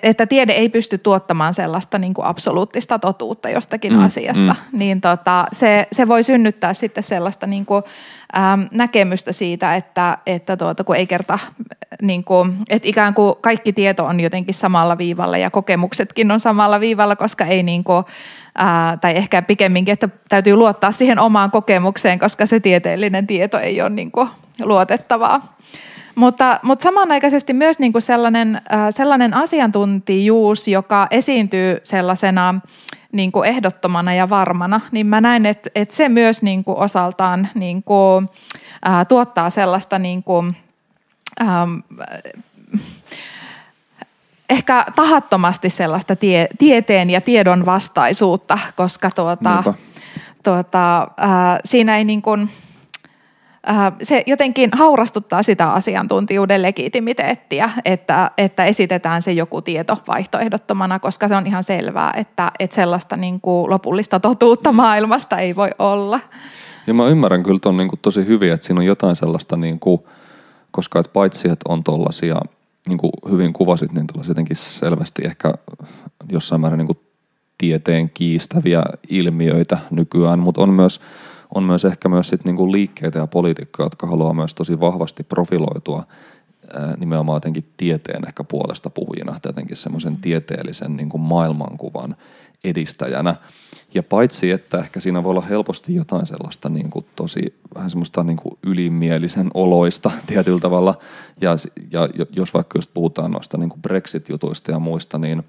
että tiede ei pysty tuottamaan sellaista niin kuin absoluuttista totuutta jostakin mm, asiasta, mm. niin tota, se, se voi synnyttää sitten sellaista niin kuin, äm, näkemystä siitä, että, että tuota, kun ei kerta, niin kuin, että ikään kuin kaikki tieto on jotenkin samalla viivalla ja kokemuksetkin on samalla viivalla, koska ei niin kuin, ää, tai ehkä pikemminkin, että täytyy luottaa siihen omaan kokemukseen, koska se tieteellinen tieto ei ole niin kuin luotettavaa. Mutta, mutta samanaikaisesti myös niin kuin sellainen, äh, sellainen asiantuntijuus, joka esiintyy sellaisena niin kuin ehdottomana ja varmana, niin mä näen, että, että se myös niin kuin osaltaan niin kuin, äh, tuottaa sellaista niin kuin, ähm, ehkä tahattomasti sellaista tie, tieteen ja tiedon vastaisuutta, koska tuota, tuota, äh, siinä ei niin kuin, se jotenkin haurastuttaa sitä asiantuntijuuden legitimiteettiä, että, että esitetään se joku tieto vaihtoehdottomana, koska se on ihan selvää, että, että sellaista niin kuin lopullista totuutta maailmasta ei voi olla. Ja mä ymmärrän kyllä ton niin kuin tosi hyvin, että siinä on jotain sellaista, niin kuin, koska että paitsi että on tollaisia, niin kuin hyvin kuvasit, niin tällaisia jotenkin selvästi ehkä jossain määrin niin kuin tieteen kiistäviä ilmiöitä nykyään, mutta on myös on myös ehkä myös sit niinku liikkeitä ja poliitikkoja, jotka haluaa myös tosi vahvasti profiloitua nimenomaan jotenkin tieteen ehkä puolesta puhujina, jotenkin semmoisen tieteellisen niin kuin maailmankuvan edistäjänä. Ja paitsi, että ehkä siinä voi olla helposti jotain sellaista niin kuin tosi vähän semmoista niin kuin ylimielisen oloista *laughs* tietyllä tavalla. Ja, ja jos vaikka just puhutaan noista niin kuin Brexit-jutuista ja muista, niin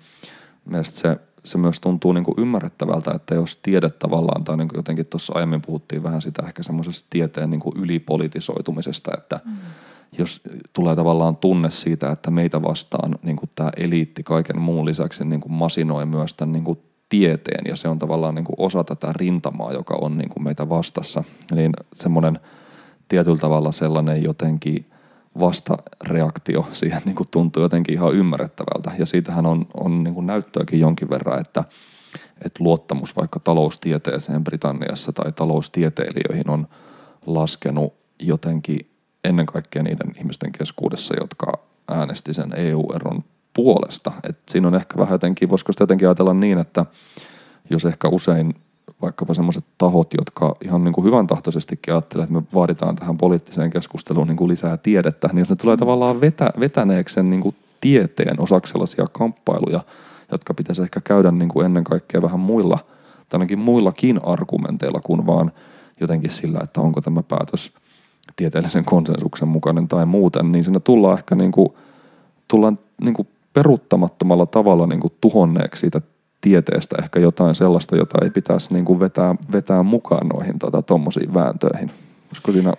mielestäni se, se myös tuntuu niin kuin ymmärrettävältä, että jos tiede tavallaan, tai niin kuin jotenkin tuossa aiemmin puhuttiin vähän sitä ehkä semmoisesta tieteen niin kuin ylipolitisoitumisesta, että mm jos tulee tavallaan tunne siitä, että meitä vastaan niin kuin tämä eliitti kaiken muun lisäksi niin kuin masinoi myös tämän niin kuin tieteen ja se on tavallaan niin kuin osa tätä rintamaa, joka on niin kuin meitä vastassa. Eli semmoinen tietyllä tavalla sellainen jotenkin vastareaktio siihen niin kuin tuntuu jotenkin ihan ymmärrettävältä. Ja siitähän on, on niin kuin näyttöäkin jonkin verran, että, että luottamus vaikka taloustieteeseen Britanniassa tai taloustieteilijöihin on laskenut jotenkin ennen kaikkea niiden ihmisten keskuudessa, jotka äänesti sen EU-eron puolesta. Et siinä on ehkä vähän jotenkin, voisiko sitä jotenkin ajatella niin, että jos ehkä usein vaikkapa semmoiset tahot, jotka ihan niin kuin hyvän tahtoisestikin ajattelee, että me vaaditaan tähän poliittiseen keskusteluun niin kuin lisää tiedettä, niin jos ne tulee tavallaan vetä, vetäneeksi sen niin kuin tieteen osaksi sellaisia kamppailuja, jotka pitäisi ehkä käydä niin kuin ennen kaikkea vähän muilla, tai ainakin muillakin argumenteilla kuin vaan jotenkin sillä, että onko tämä päätös tieteellisen konsensuksen mukainen tai muuten, niin siinä tullaan ehkä niin kuin, tullaan niin kuin peruuttamattomalla tavalla niin kuin tuhonneeksi siitä tieteestä ehkä jotain sellaista, jota ei pitäisi niin kuin vetää, vetää mukaan noihin tuommoisiin tota, vääntöihin. Olisiko siinä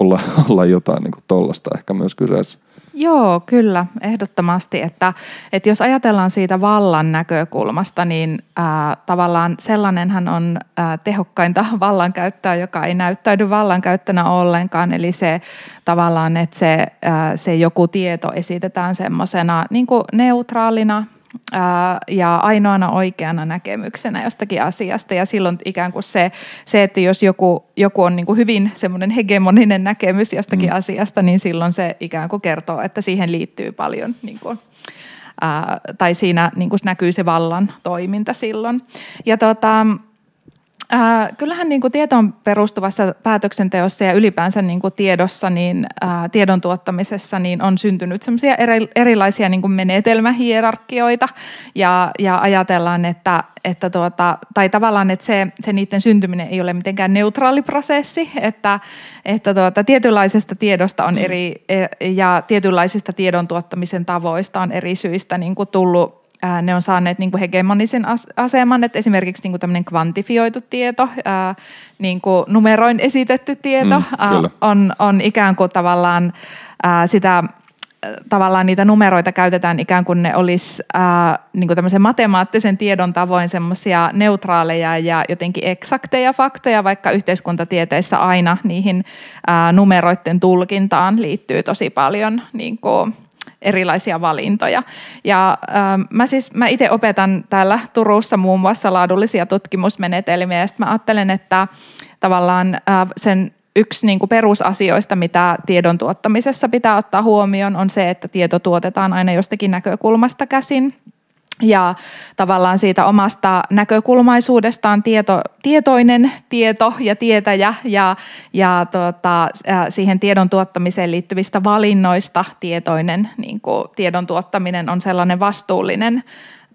olla, *laughs* olla jotain niin tollasta ehkä myös kyseessä? Joo, kyllä, ehdottomasti. Että, että jos ajatellaan siitä vallan näkökulmasta, niin ää, tavallaan sellainenhan on ää, tehokkainta *laughs* vallankäyttöä, joka ei näyttäydy vallankäyttönä ollenkaan. Eli se tavallaan, että se, ää, se joku tieto esitetään semmoisena niin neutraalina ja ainoana oikeana näkemyksenä jostakin asiasta. Ja silloin ikään kuin se, se että jos joku, joku on niin kuin hyvin semmoinen hegemoninen näkemys jostakin mm. asiasta, niin silloin se ikään kuin kertoo, että siihen liittyy paljon niin kuin, ää, tai siinä niin kuin näkyy se vallan toiminta silloin. Ja tota, Äh, kyllähän niin kuin tietoon perustuvassa päätöksenteossa ja ylipäänsä niin kuin tiedossa, niin äh, tiedon tuottamisessa niin on syntynyt semmoisia eri, erilaisia niin kuin menetelmähierarkioita ja, ja ajatellaan, että, että tuota, tai tavallaan, että se, se niiden syntyminen ei ole mitenkään neutraali prosessi, että, että tuota, tietynlaisesta tiedosta on mm. eri e, ja tietynlaisista tiedon tuottamisen tavoista on eri syistä niin kuin tullut ää, ne on saaneet niin kuin hegemonisen aseman, että esimerkiksi niin kuin tämmöinen kvantifioitu tieto, ää, niin kuin numeroin esitetty tieto mm, ää, on, on ikään kuin tavallaan ää, sitä tavallaan niitä numeroita käytetään ikään kuin ne olisi ää, niin kuin tämmöisen matemaattisen tiedon tavoin semmoisia neutraaleja ja jotenkin eksakteja faktoja, vaikka yhteiskuntatieteissä aina niihin ää, numeroiden tulkintaan liittyy tosi paljon niin kuin, erilaisia valintoja. Ja äh, mä siis, mä itse opetan täällä Turussa muun muassa laadullisia tutkimusmenetelmiä ja mä ajattelen, että tavallaan äh, sen yksi niin kuin perusasioista, mitä tiedon tuottamisessa pitää ottaa huomioon, on se, että tieto tuotetaan aina jostakin näkökulmasta käsin ja tavallaan siitä omasta näkökulmaisuudestaan tieto, tietoinen tieto ja tietäjä ja, ja tuota, siihen tiedon tuottamiseen liittyvistä valinnoista tietoinen niin kuin tiedon tuottaminen on sellainen vastuullinen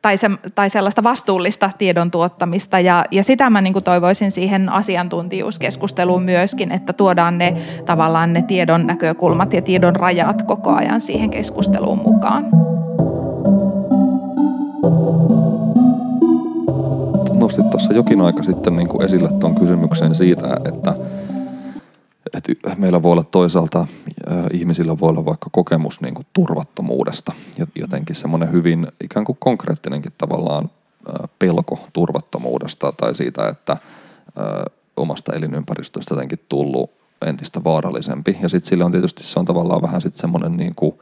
tai, se, tai sellaista vastuullista tiedon tuottamista ja, ja sitä mä niin toivoisin siihen asiantuntijuuskeskusteluun myöskin, että tuodaan ne tavallaan ne tiedon näkökulmat ja tiedon rajat koko ajan siihen keskusteluun mukaan. Nostit tuossa jokin aika sitten niin kuin esille tuon kysymyksen siitä, että, että meillä voi olla toisaalta ihmisillä voi olla vaikka kokemus niin kuin turvattomuudesta. Jotenkin semmoinen hyvin ikään kuin konkreettinenkin tavallaan pelko turvattomuudesta tai siitä, että omasta elinympäristöstä jotenkin tullut entistä vaarallisempi. Ja sitten sillä on tietysti se on tavallaan vähän sitten semmoinen niin kuin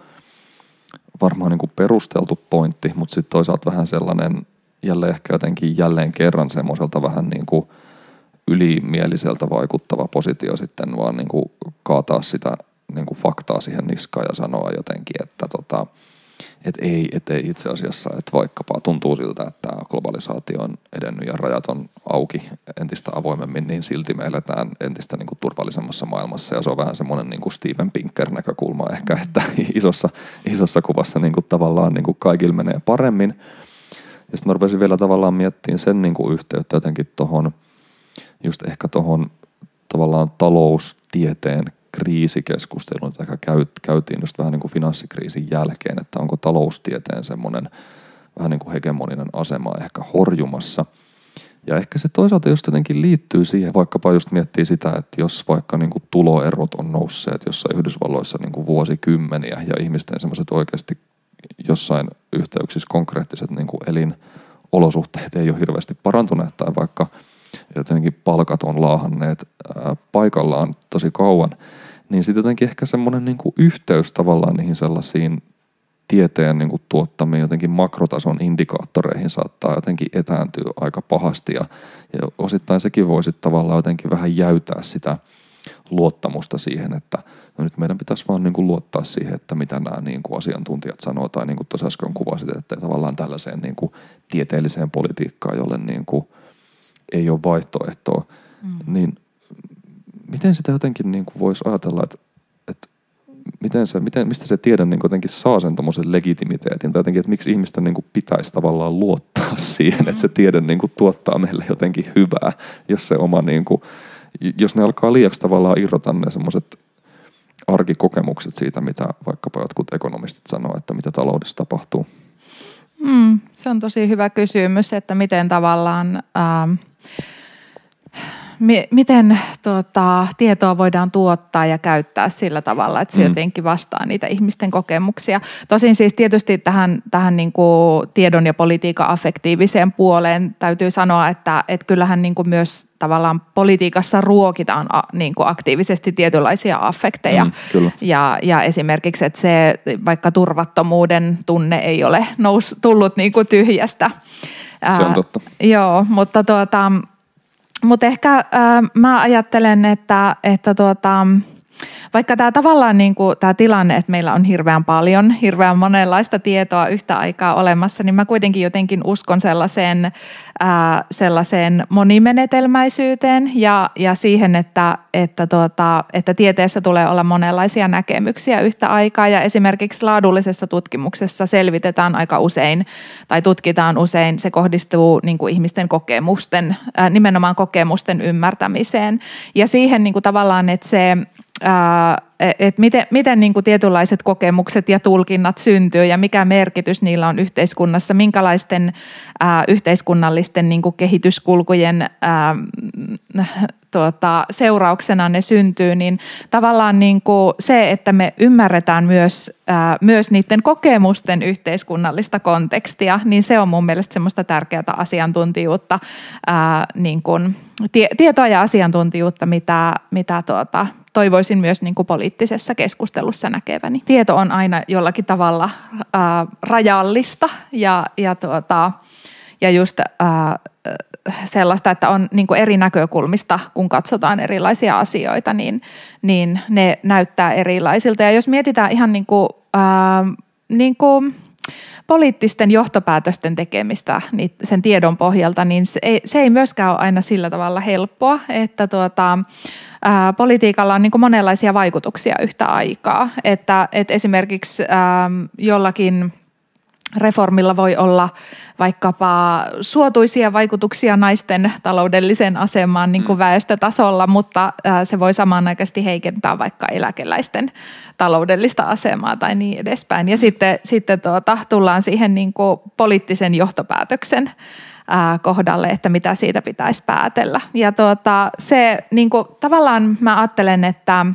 varmaan niin kuin perusteltu pointti, mutta sitten toisaalta vähän sellainen jälleen ehkä jotenkin jälleen kerran semmoiselta vähän niin kuin ylimieliseltä vaikuttava positio sitten vaan niin kuin kaataa sitä niin kuin faktaa siihen niskaan ja sanoa jotenkin, että tota, että ei, et ei itse asiassa, että vaikkapa tuntuu siltä, että globalisaatio on edennyt ja rajat on auki entistä avoimemmin, niin silti me eletään entistä niin kuin turvallisemmassa maailmassa ja se on vähän semmoinen niin kuin Steven Pinker näkökulma ehkä, että *laughs* isossa, isossa kuvassa niin kuin tavallaan niin kuin kaikilla menee paremmin. Ja sitten mä rupesin vielä tavallaan miettimään sen niin kuin yhteyttä jotenkin tuohon, just ehkä tuohon tavallaan taloustieteen kriisikeskustelun, jota käytiin just vähän niin kuin finanssikriisin jälkeen, että onko taloustieteen semmoinen vähän niin kuin hegemoninen asema ehkä horjumassa. Ja ehkä se toisaalta just jotenkin liittyy siihen, vaikkapa just miettii sitä, että jos vaikka niin kuin tuloerot on nousseet jossain Yhdysvalloissa niin kuin vuosikymmeniä ja ihmisten semmoiset oikeasti jossain yhteyksissä konkreettiset niin kuin elinolosuhteet ei ole hirveästi parantuneet tai vaikka jotenkin palkat on laahanneet paikallaan tosi kauan, niin sitten jotenkin ehkä semmoinen niin kuin yhteys tavallaan niihin sellaisiin tieteen niin kuin tuottamiin jotenkin makrotason indikaattoreihin saattaa jotenkin etääntyä aika pahasti ja, ja osittain sekin voisi tavallaan jotenkin vähän jäytää sitä luottamusta siihen, että no nyt meidän pitäisi vaan niin kuin luottaa siihen, että mitä nämä niin kuin asiantuntijat sanoo tai niin kuin tuossa äsken kuvasit, että tavallaan tällaiseen niin kuin tieteelliseen politiikkaan, jolle niin kuin ei ole vaihtoehtoa, mm. niin miten sitä jotenkin niin kuin voisi ajatella, että, että miten se, miten, mistä se tiede niin jotenkin saa sen tuommoisen legitimiteetin, tai jotenkin, että miksi ihmisten niin kuin pitäisi tavallaan luottaa *laughs* siihen, että se tiede niin kuin tuottaa meille jotenkin hyvää, jos se oma, niin kuin, jos ne alkaa liiaksi tavallaan irrota ne semmoiset arkikokemukset siitä, mitä vaikkapa jotkut ekonomistit sanoo, että mitä taloudessa tapahtuu. Mm, se on tosi hyvä kysymys, että miten tavallaan... Ähm, miten tuota, tietoa voidaan tuottaa ja käyttää sillä tavalla, että se mm. jotenkin vastaa niitä ihmisten kokemuksia. Tosin siis tietysti tähän, tähän niin kuin tiedon ja politiikan affektiiviseen puoleen täytyy sanoa, että, että kyllähän niin kuin myös tavallaan politiikassa ruokitaan a, niin kuin aktiivisesti tietynlaisia affekteja. Mm, ja, ja esimerkiksi, että se vaikka turvattomuuden tunne ei ole nous, tullut niin kuin tyhjästä. Se on totta. Ää, joo, mutta tuota, mutta ehkä äh, mä ajattelen, että, että tuota, vaikka tämä tavallaan niin kuin, tämä tilanne, että meillä on hirveän paljon, hirveän monenlaista tietoa yhtä aikaa olemassa, niin mä kuitenkin jotenkin uskon sellaiseen, ää, sellaiseen monimenetelmäisyyteen ja, ja siihen, että, että, tuota, että tieteessä tulee olla monenlaisia näkemyksiä yhtä aikaa. Ja esimerkiksi laadullisessa tutkimuksessa selvitetään aika usein tai tutkitaan usein, se kohdistuu niin kuin ihmisten kokemusten, ää, nimenomaan kokemusten ymmärtämiseen. Ja siihen niin kuin tavallaan, että se että miten, miten niin kuin tietynlaiset kokemukset ja tulkinnat syntyy ja mikä merkitys niillä on yhteiskunnassa, minkälaisten ää, yhteiskunnallisten niin kuin kehityskulkujen ää, tuota, seurauksena ne syntyy, niin tavallaan niin kuin se, että me ymmärretään myös, ää, myös niiden kokemusten yhteiskunnallista kontekstia, niin se on mun mielestä semmoista tärkeää asiantuntijuutta, ää, niin kuin, tie, tietoa ja asiantuntijuutta, mitä, mitä tuota, toivoisin myös niin kuin poliittisessa keskustelussa näkeväni. Tieto on aina jollakin tavalla ää, rajallista ja, ja, tuota, ja just ää, sellaista, että on niin kuin eri näkökulmista, kun katsotaan erilaisia asioita, niin, niin ne näyttää erilaisilta. Ja jos mietitään ihan niin kuin, ää, niin kuin poliittisten johtopäätösten tekemistä niin sen tiedon pohjalta, niin se ei, se ei myöskään ole aina sillä tavalla helppoa, että tuota, ää, politiikalla on niin monenlaisia vaikutuksia yhtä aikaa. Että, että esimerkiksi ää, jollakin reformilla voi olla vaikkapa suotuisia vaikutuksia naisten taloudelliseen asemaan niin kuin mm. väestötasolla, mutta se voi samanaikaisesti heikentää vaikka eläkeläisten taloudellista asemaa tai niin edespäin. Ja mm. sitten, sitten tuota, tullaan siihen niin kuin poliittisen johtopäätöksen kohdalle, että mitä siitä pitäisi päätellä. Ja tuota, se niin kuin, tavallaan mä ajattelen, että,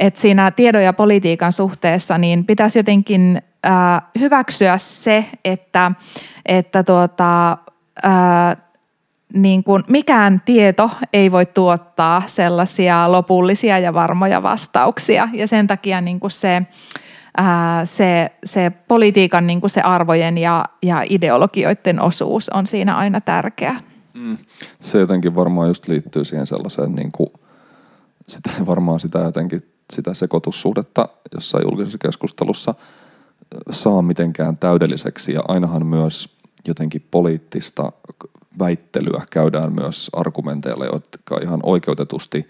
että siinä tiedon ja politiikan suhteessa niin pitäisi jotenkin äh, hyväksyä se, että, että tuota, äh, niin kuin mikään tieto ei voi tuottaa sellaisia lopullisia ja varmoja vastauksia. Ja sen takia niin kuin se, ää, se, se politiikan niin kuin se arvojen ja, ja ideologioiden osuus on siinä aina tärkeä. Mm. Se jotenkin varmaan just liittyy siihen sellaiseen, niin kuin, sitä *laughs* varmaan sitä jotenkin sitä sekoitussuhdetta jossain julkisessa keskustelussa saa mitenkään täydelliseksi ja ainahan myös jotenkin poliittista väittelyä käydään myös argumenteilla, jotka ihan oikeutetusti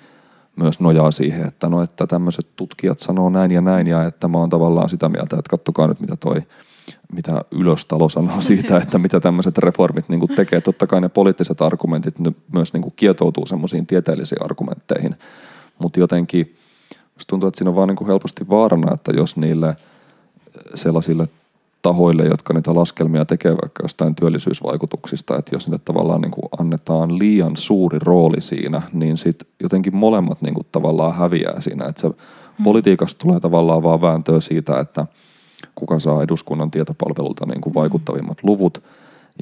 myös nojaa siihen, että no, että tämmöiset tutkijat sanoo näin ja näin ja että mä oon tavallaan sitä mieltä, että kattokaa nyt mitä toi mitä ylöstalo sanoo *laughs* siitä, että mitä tämmöiset reformit niin tekee. Totta kai ne poliittiset argumentit myös niin kietoutuu semmoisiin tieteellisiin argumentteihin, mutta jotenkin tuntuu, että siinä on vaan niin helposti vaarana, että jos niille sellaisille tahoille, jotka niitä laskelmia tekee vaikka jostain työllisyysvaikutuksista, että jos niille tavallaan niin kuin annetaan liian suuri rooli siinä, niin sitten jotenkin molemmat niin kuin tavallaan häviää siinä, että se hmm. politiikasta tulee tavallaan vaan vääntöä siitä, että kuka saa eduskunnan tietopalvelulta niin kuin vaikuttavimmat luvut,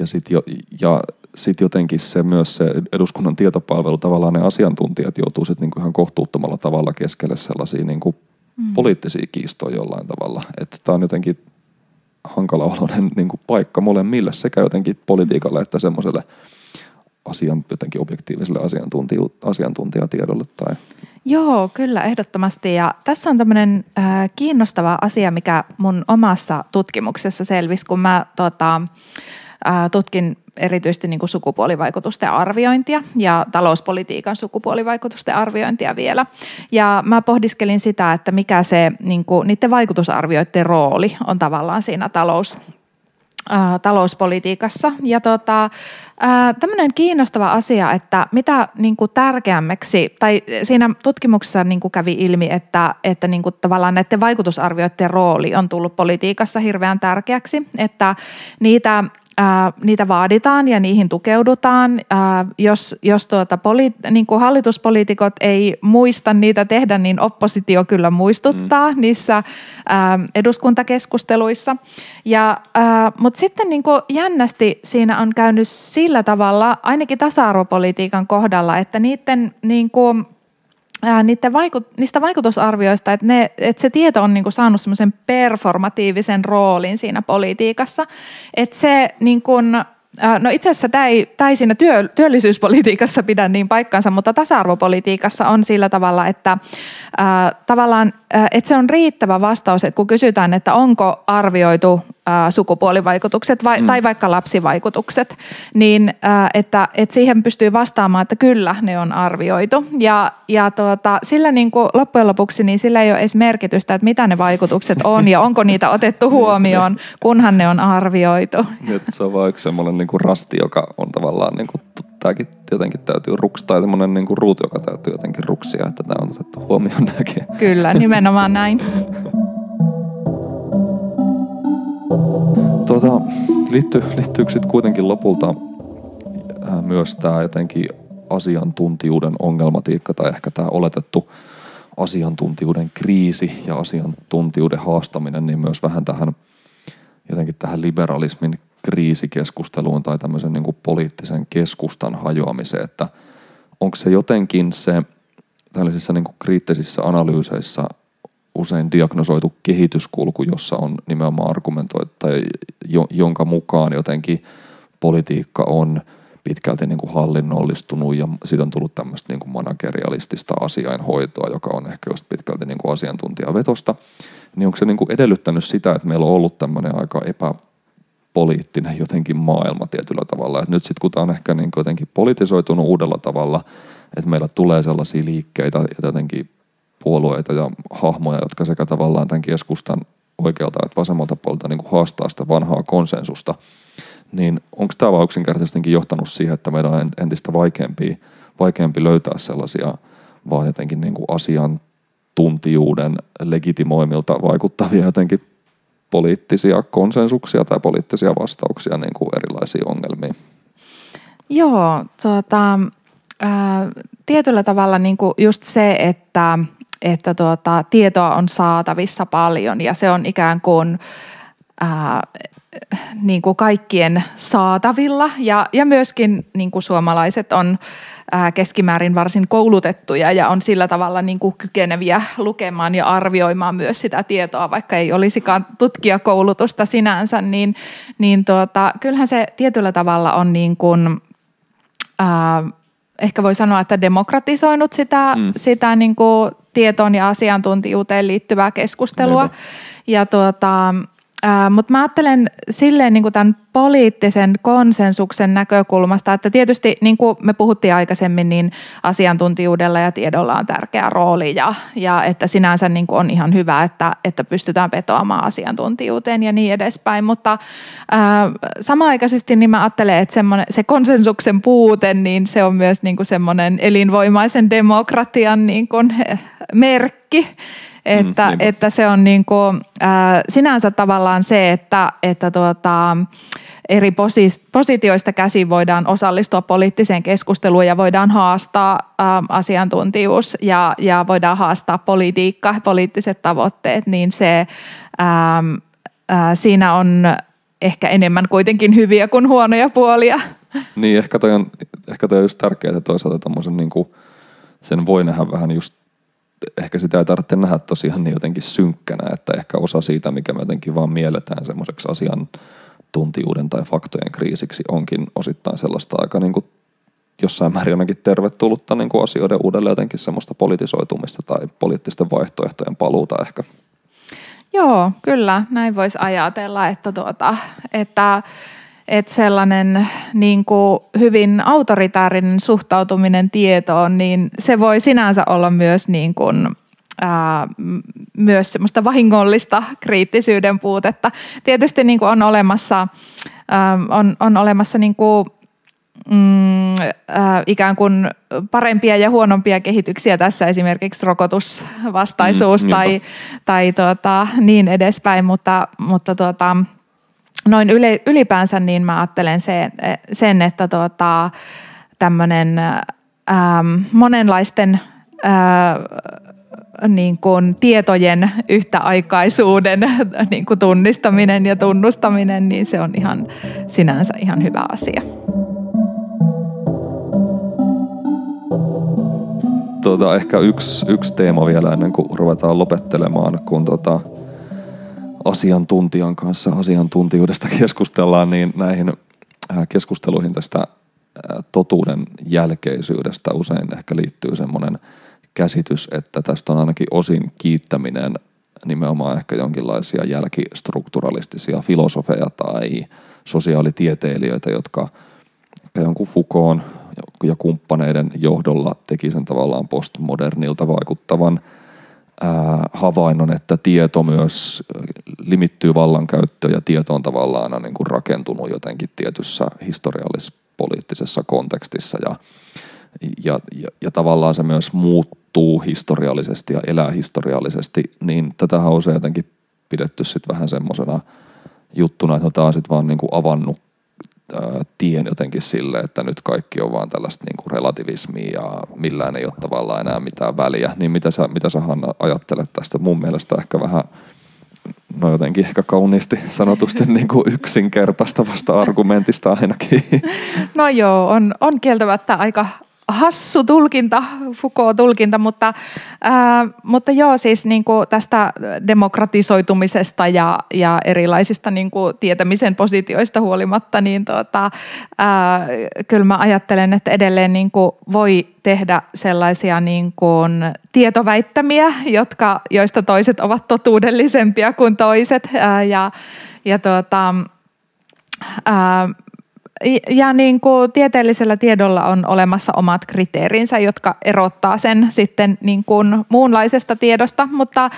ja sitten jo, ja sit jotenkin se myös se eduskunnan tietopalvelu, tavallaan ne asiantuntijat joutuu sitten niinku ihan kohtuuttomalla tavalla keskelle sellaisia niinku mm. poliittisia kiistoja jollain tavalla. Että tämä on jotenkin hankala oloinen niin kuin paikka molemmille sekä jotenkin politiikalle että semmoiselle asian, jotenkin objektiiviselle asiantuntijatiedolle. Tai... Joo, kyllä, ehdottomasti. Ja tässä on tämmöinen äh, kiinnostava asia, mikä mun omassa tutkimuksessa selvisi, kun mä tota, äh, tutkin erityisesti niin kuin sukupuolivaikutusten arviointia ja talouspolitiikan sukupuolivaikutusten arviointia vielä. Ja mä pohdiskelin sitä, että mikä se niin kuin, niiden vaikutusarvioiden rooli on tavallaan siinä talous, ä, talouspolitiikassa. Ja tota, tämmöinen kiinnostava asia, että mitä niin kuin tärkeämmäksi, tai siinä tutkimuksessa niin kuin kävi ilmi, että, että niin kuin tavallaan näiden vaikutusarvioiden rooli on tullut politiikassa hirveän tärkeäksi, että niitä ää, niitä vaaditaan ja niihin tukeudutaan. Ää, jos jos tuota poli, niin kuin hallituspoliitikot ei muista niitä tehdä, niin oppositio kyllä muistuttaa mm. niissä ää, eduskuntakeskusteluissa. Ja, ää, mutta sitten niin kuin jännästi siinä on käynyt sillä tavalla, ainakin tasa-arvopolitiikan kohdalla, että niiden niin kuin, vaikut, niistä vaikutusarvioista, että, ne, että se tieto on niin kuin saanut semmoisen performatiivisen roolin siinä politiikassa, että se niin kuin, No itse asiassa tämä ei, tämä ei siinä työ, työllisyyspolitiikassa pidä niin paikkansa, mutta tasa-arvopolitiikassa on sillä tavalla, että äh, tavallaan äh, että se on riittävä vastaus, että kun kysytään, että onko arvioitu sukupuolivaikutukset vai, mm. tai vaikka lapsivaikutukset, niin että, että siihen pystyy vastaamaan, että kyllä ne on arvioitu. Ja, ja tuota, sillä niin kuin loppujen lopuksi niin sillä ei ole edes merkitystä, että mitä ne vaikutukset on ja onko niitä otettu *laughs* huomioon, kunhan ne on arvioitu. Nyt se on vaan yksi semmoinen niin kuin rasti, joka on tavallaan, niin kuin, tämäkin jotenkin täytyy ruksia, tai semmoinen niin kuin ruutu, joka täytyy jotenkin ruksia, että tämä on otettu huomioon näkin. Kyllä, nimenomaan näin. *laughs* Tuota, liittyy, liittyykö sitten kuitenkin lopulta äh, myös tämä jotenkin asiantuntijuuden ongelmatiikka tai ehkä tämä oletettu asiantuntijuuden kriisi ja asiantuntijuuden haastaminen, niin myös vähän tähän jotenkin tähän liberalismin kriisikeskusteluun tai tämmöisen niin kuin poliittisen keskustan hajoamiseen, että onko se jotenkin se tällaisissa niin kuin kriittisissä analyyseissä usein diagnosoitu kehityskulku, jossa on nimenomaan argumentoitu tai jonka mukaan jotenkin politiikka on pitkälti niin kuin hallinnollistunut ja siitä on tullut tämmöistä niin kuin managerialistista asiainhoitoa, joka on ehkä just pitkälti niin kuin asiantuntijavetosta, niin onko se niin kuin edellyttänyt sitä, että meillä on ollut tämmöinen aika epäpoliittinen jotenkin maailma tietyllä tavalla. Et nyt sitten kun tämä on ehkä niin jotenkin politisoitunut uudella tavalla, että meillä tulee sellaisia liikkeitä ja jotenkin puolueita ja hahmoja, jotka sekä tavallaan tämän keskustan oikealta että vasemmalta puolelta niin kuin haastaa sitä vanhaa konsensusta, niin onko tämä vaan yksinkertaisesti johtanut siihen, että meidän on entistä vaikeampi, vaikeampi löytää sellaisia vaan jotenkin niin kuin asiantuntijuuden legitimoimilta vaikuttavia jotenkin poliittisia konsensuksia tai poliittisia vastauksia niin kuin erilaisiin ongelmiin? Joo, tuota, ää, tietyllä tavalla niin kuin just se, että että tuota, tietoa on saatavissa paljon ja se on ikään kuin, ää, niin kuin kaikkien saatavilla ja, ja myöskin niin kuin suomalaiset on ää, keskimäärin varsin koulutettuja ja on sillä tavalla niin kuin kykeneviä lukemaan ja arvioimaan myös sitä tietoa, vaikka ei olisikaan tutkijakoulutusta sinänsä, niin, niin tuota, kyllähän se tietyllä tavalla on niin kuin, ää, ehkä voi sanoa, että demokratisoinut sitä, mm. sitä niin kuin tietoon ja asiantuntijuuteen liittyvää keskustelua. Niinpä. Ja tuota, Mutta mä ajattelen silleen niin kuin tämän poliittisen konsensuksen näkökulmasta, että tietysti niin kuin me puhuttiin aikaisemmin, niin asiantuntijuudella ja tiedolla on tärkeä rooli ja, ja että sinänsä niin kuin on ihan hyvä, että, että pystytään vetoamaan asiantuntijuuteen ja niin edespäin, mutta ää, samaaikaisesti niin mä ajattelen, että se konsensuksen puute, niin se on myös niin kuin semmoinen elinvoimaisen demokratian niin kuin merkki, että, mm, että se on niin kuin, äh, sinänsä tavallaan se, että, että tuota, eri posi- positioista käsin voidaan osallistua poliittiseen keskusteluun ja voidaan haastaa äh, asiantuntijuus ja, ja voidaan haastaa politiikka, poliittiset tavoitteet, niin se ähm, äh, siinä on ehkä enemmän kuitenkin hyviä kuin huonoja puolia. Niin, ehkä toi on, ehkä toi on just tärkeää, että toisaalta niin kuin, sen voi nähdä vähän just ehkä sitä ei tarvitse nähdä tosiaan niin jotenkin synkkänä, että ehkä osa siitä, mikä me jotenkin vaan mielletään semmoiseksi asian tuntijuuden tai faktojen kriisiksi, onkin osittain sellaista aika niin kuin jossain määrin ainakin tervetullutta niin kuin asioiden uudelleen jotenkin semmoista politisoitumista tai poliittisten vaihtoehtojen paluuta ehkä. Joo, kyllä, näin voisi ajatella, että, tuota, että että sellainen niin kuin hyvin autoritaarinen suhtautuminen tietoon, niin se voi sinänsä olla myös niin kuin, ää, myös semmoista vahingollista kriittisyyden puutetta. Tietysti niin kuin on olemassa, ää, on, on olemassa niin kuin, mm, äh, ikään kuin parempia ja huonompia kehityksiä tässä esimerkiksi rokotusvastaisuus mm, tai, tai tuota, niin edespäin, mutta, mutta tuota, noin ylipäänsä niin mä ajattelen sen, sen että tuota, tämmöinen ähm, monenlaisten äh, niin kuin tietojen yhtäaikaisuuden *laughs* niin kuin tunnistaminen ja tunnustaminen, niin se on ihan sinänsä ihan hyvä asia. Tuota, ehkä yksi, yksi teema vielä ennen kuin ruvetaan lopettelemaan, kun tuota, asiantuntijan kanssa asiantuntijuudesta *laughs* keskustellaan, niin näihin äh, keskusteluihin tästä äh, totuuden jälkeisyydestä usein ehkä liittyy semmoinen käsitys, että tästä on ainakin osin kiittäminen nimenomaan ehkä jonkinlaisia jälkistrukturalistisia filosofeja tai sosiaalitieteilijöitä, jotka jonkun Foucault ja kumppaneiden johdolla teki sen tavallaan postmodernilta vaikuttavan – havainnon, että tieto myös limittyy vallankäyttöön ja tieto on tavallaan aina niin kuin rakentunut jotenkin tietyssä historiallispoliittisessa kontekstissa ja, ja, ja, ja tavallaan se myös muuttuu historiallisesti ja elää historiallisesti, niin tätä on usein jotenkin pidetty sitten vähän semmoisena juttuna, että tämä on sitten vaan niin kuin avannut tien jotenkin sille, että nyt kaikki on vaan tällaista niin kuin relativismia ja millään ei ole tavallaan enää mitään väliä. Niin mitä sä, mitä sä Hanna ajattelet tästä? Mun mielestä ehkä vähän no jotenkin ehkä kauniisti sanotusti *laughs* niin kuin yksinkertaistavasta argumentista ainakin. No joo, on, on kieltämättä aika, hassu tulkinta, Foucault-tulkinta, mutta, ää, mutta joo siis niin kuin tästä demokratisoitumisesta ja, ja erilaisista niin kuin tietämisen positioista huolimatta, niin tuota, ää, kyllä mä ajattelen, että edelleen niin kuin voi tehdä sellaisia niin kuin tietoväittämiä, jotka, joista toiset ovat totuudellisempia kuin toiset ää, ja, ja tuota, ää, ja niin kuin tieteellisellä tiedolla on olemassa omat kriteerinsä, jotka erottaa sen sitten niin kuin muunlaisesta tiedosta, mutta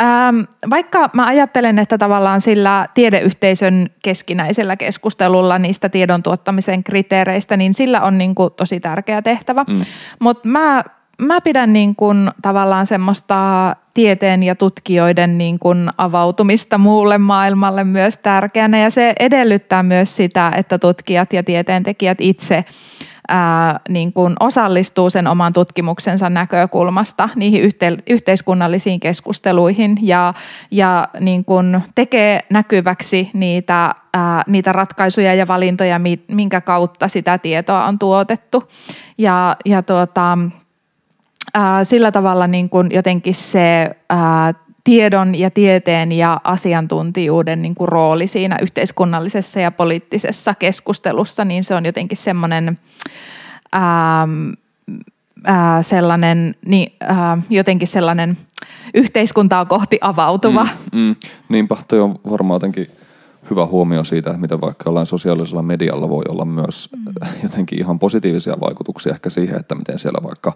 ähm, vaikka mä ajattelen, että tavallaan sillä tiedeyhteisön keskinäisellä keskustelulla niistä tiedon tuottamisen kriteereistä, niin sillä on niin kuin tosi tärkeä tehtävä, mm. mutta mä mä pidän niin kuin tavallaan semmoista tieteen ja tutkijoiden niin kuin avautumista muulle maailmalle myös tärkeänä ja se edellyttää myös sitä, että tutkijat ja tieteentekijät itse ää, niin kuin osallistuu sen oman tutkimuksensa näkökulmasta niihin yhte, yhteiskunnallisiin keskusteluihin ja, ja niin kuin tekee näkyväksi niitä, ää, niitä ratkaisuja ja valintoja, minkä kautta sitä tietoa on tuotettu. Ja, ja tuota, ää, sillä tavalla niin kuin jotenkin se ää, tiedon ja tieteen ja asiantuntijuuden niin kuin rooli siinä yhteiskunnallisessa ja poliittisessa keskustelussa, niin se on jotenkin semmoinen, ää, ää, sellainen, niin, ää, jotenkin sellainen yhteiskuntaa kohti avautuva. Mm, mm. Niinpä, toi on varmaan jotenkin hyvä huomio siitä, että miten vaikka jollain sosiaalisella medialla voi olla myös mm. jotenkin ihan positiivisia vaikutuksia ehkä siihen, että miten siellä vaikka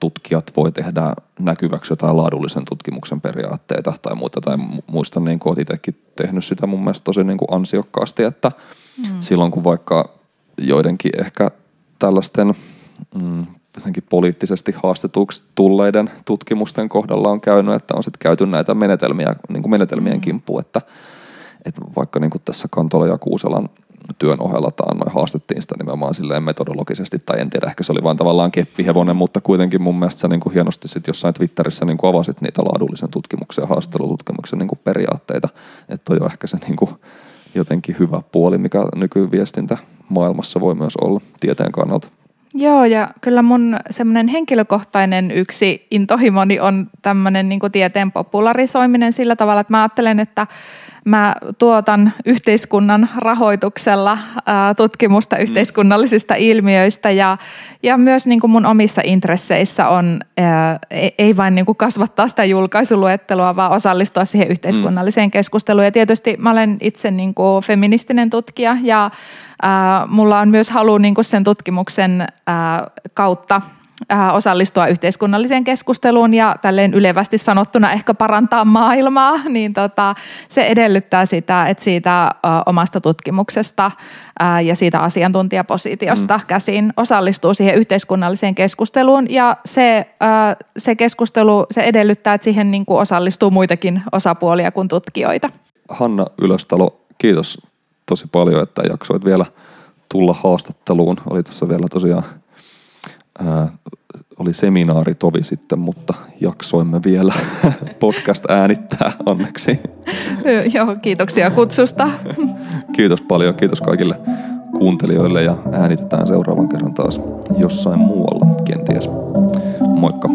tutkijat voi tehdä näkyväksi jotain laadullisen tutkimuksen periaatteita tai muuta. Tai muistan, niin kuin itsekin tehnyt sitä mun mielestä tosi niin kuin ansiokkaasti, että mm. silloin kun vaikka joidenkin ehkä tällaisten mm, poliittisesti haastetuksi tulleiden tutkimusten kohdalla on käynyt, että on sitten käyty näitä menetelmiä, niin kuin menetelmien mm. kimppuun, että, että vaikka niin kuin tässä Kantola ja Kuuselan työn ohella noin haastettiin sitä nimenomaan silleen metodologisesti, tai en tiedä, ehkä se oli vain tavallaan keppihevonen, mutta kuitenkin mun mielestä sä niin kuin hienosti sit jossain Twitterissä niin kuin avasit niitä laadullisen tutkimuksen ja haastattelututkimuksen niin kuin periaatteita, että toi on ehkä se niin kuin jotenkin hyvä puoli, mikä nykyviestintä maailmassa voi myös olla tieteen kannalta. Joo, ja kyllä mun semmoinen henkilökohtainen yksi intohimoni on tämmöinen niin tieteen popularisoiminen sillä tavalla, että mä ajattelen, että Mä tuotan yhteiskunnan rahoituksella ää, tutkimusta mm. yhteiskunnallisista ilmiöistä ja, ja myös niin kuin mun omissa intresseissä on ää, e, ei vain niin kuin kasvattaa sitä julkaisuluettelua, vaan osallistua siihen yhteiskunnalliseen mm. keskusteluun. Ja tietysti mä olen itse niin kuin feministinen tutkija ja ää, mulla on myös halu niin kuin sen tutkimuksen ää, kautta osallistua yhteiskunnalliseen keskusteluun ja tälleen ylevästi sanottuna ehkä parantaa maailmaa, *laughs* niin tota, se edellyttää sitä, että siitä omasta tutkimuksesta ja siitä asiantuntijapositiosta mm. käsin osallistuu siihen yhteiskunnalliseen keskusteluun ja se, se keskustelu, se edellyttää, että siihen niin kuin osallistuu muitakin osapuolia kuin tutkijoita. Hanna Ylöstalo, kiitos tosi paljon, että jaksoit vielä tulla haastatteluun. Oli tuossa vielä tosiaan ää, oli seminaari tovi sitten, mutta jaksoimme vielä *laughs* podcast äänittää onneksi. Joo, kiitoksia kutsusta. Kiitos paljon, kiitos kaikille kuuntelijoille ja äänitetään seuraavan kerran taas jossain muualla kenties. Moikka!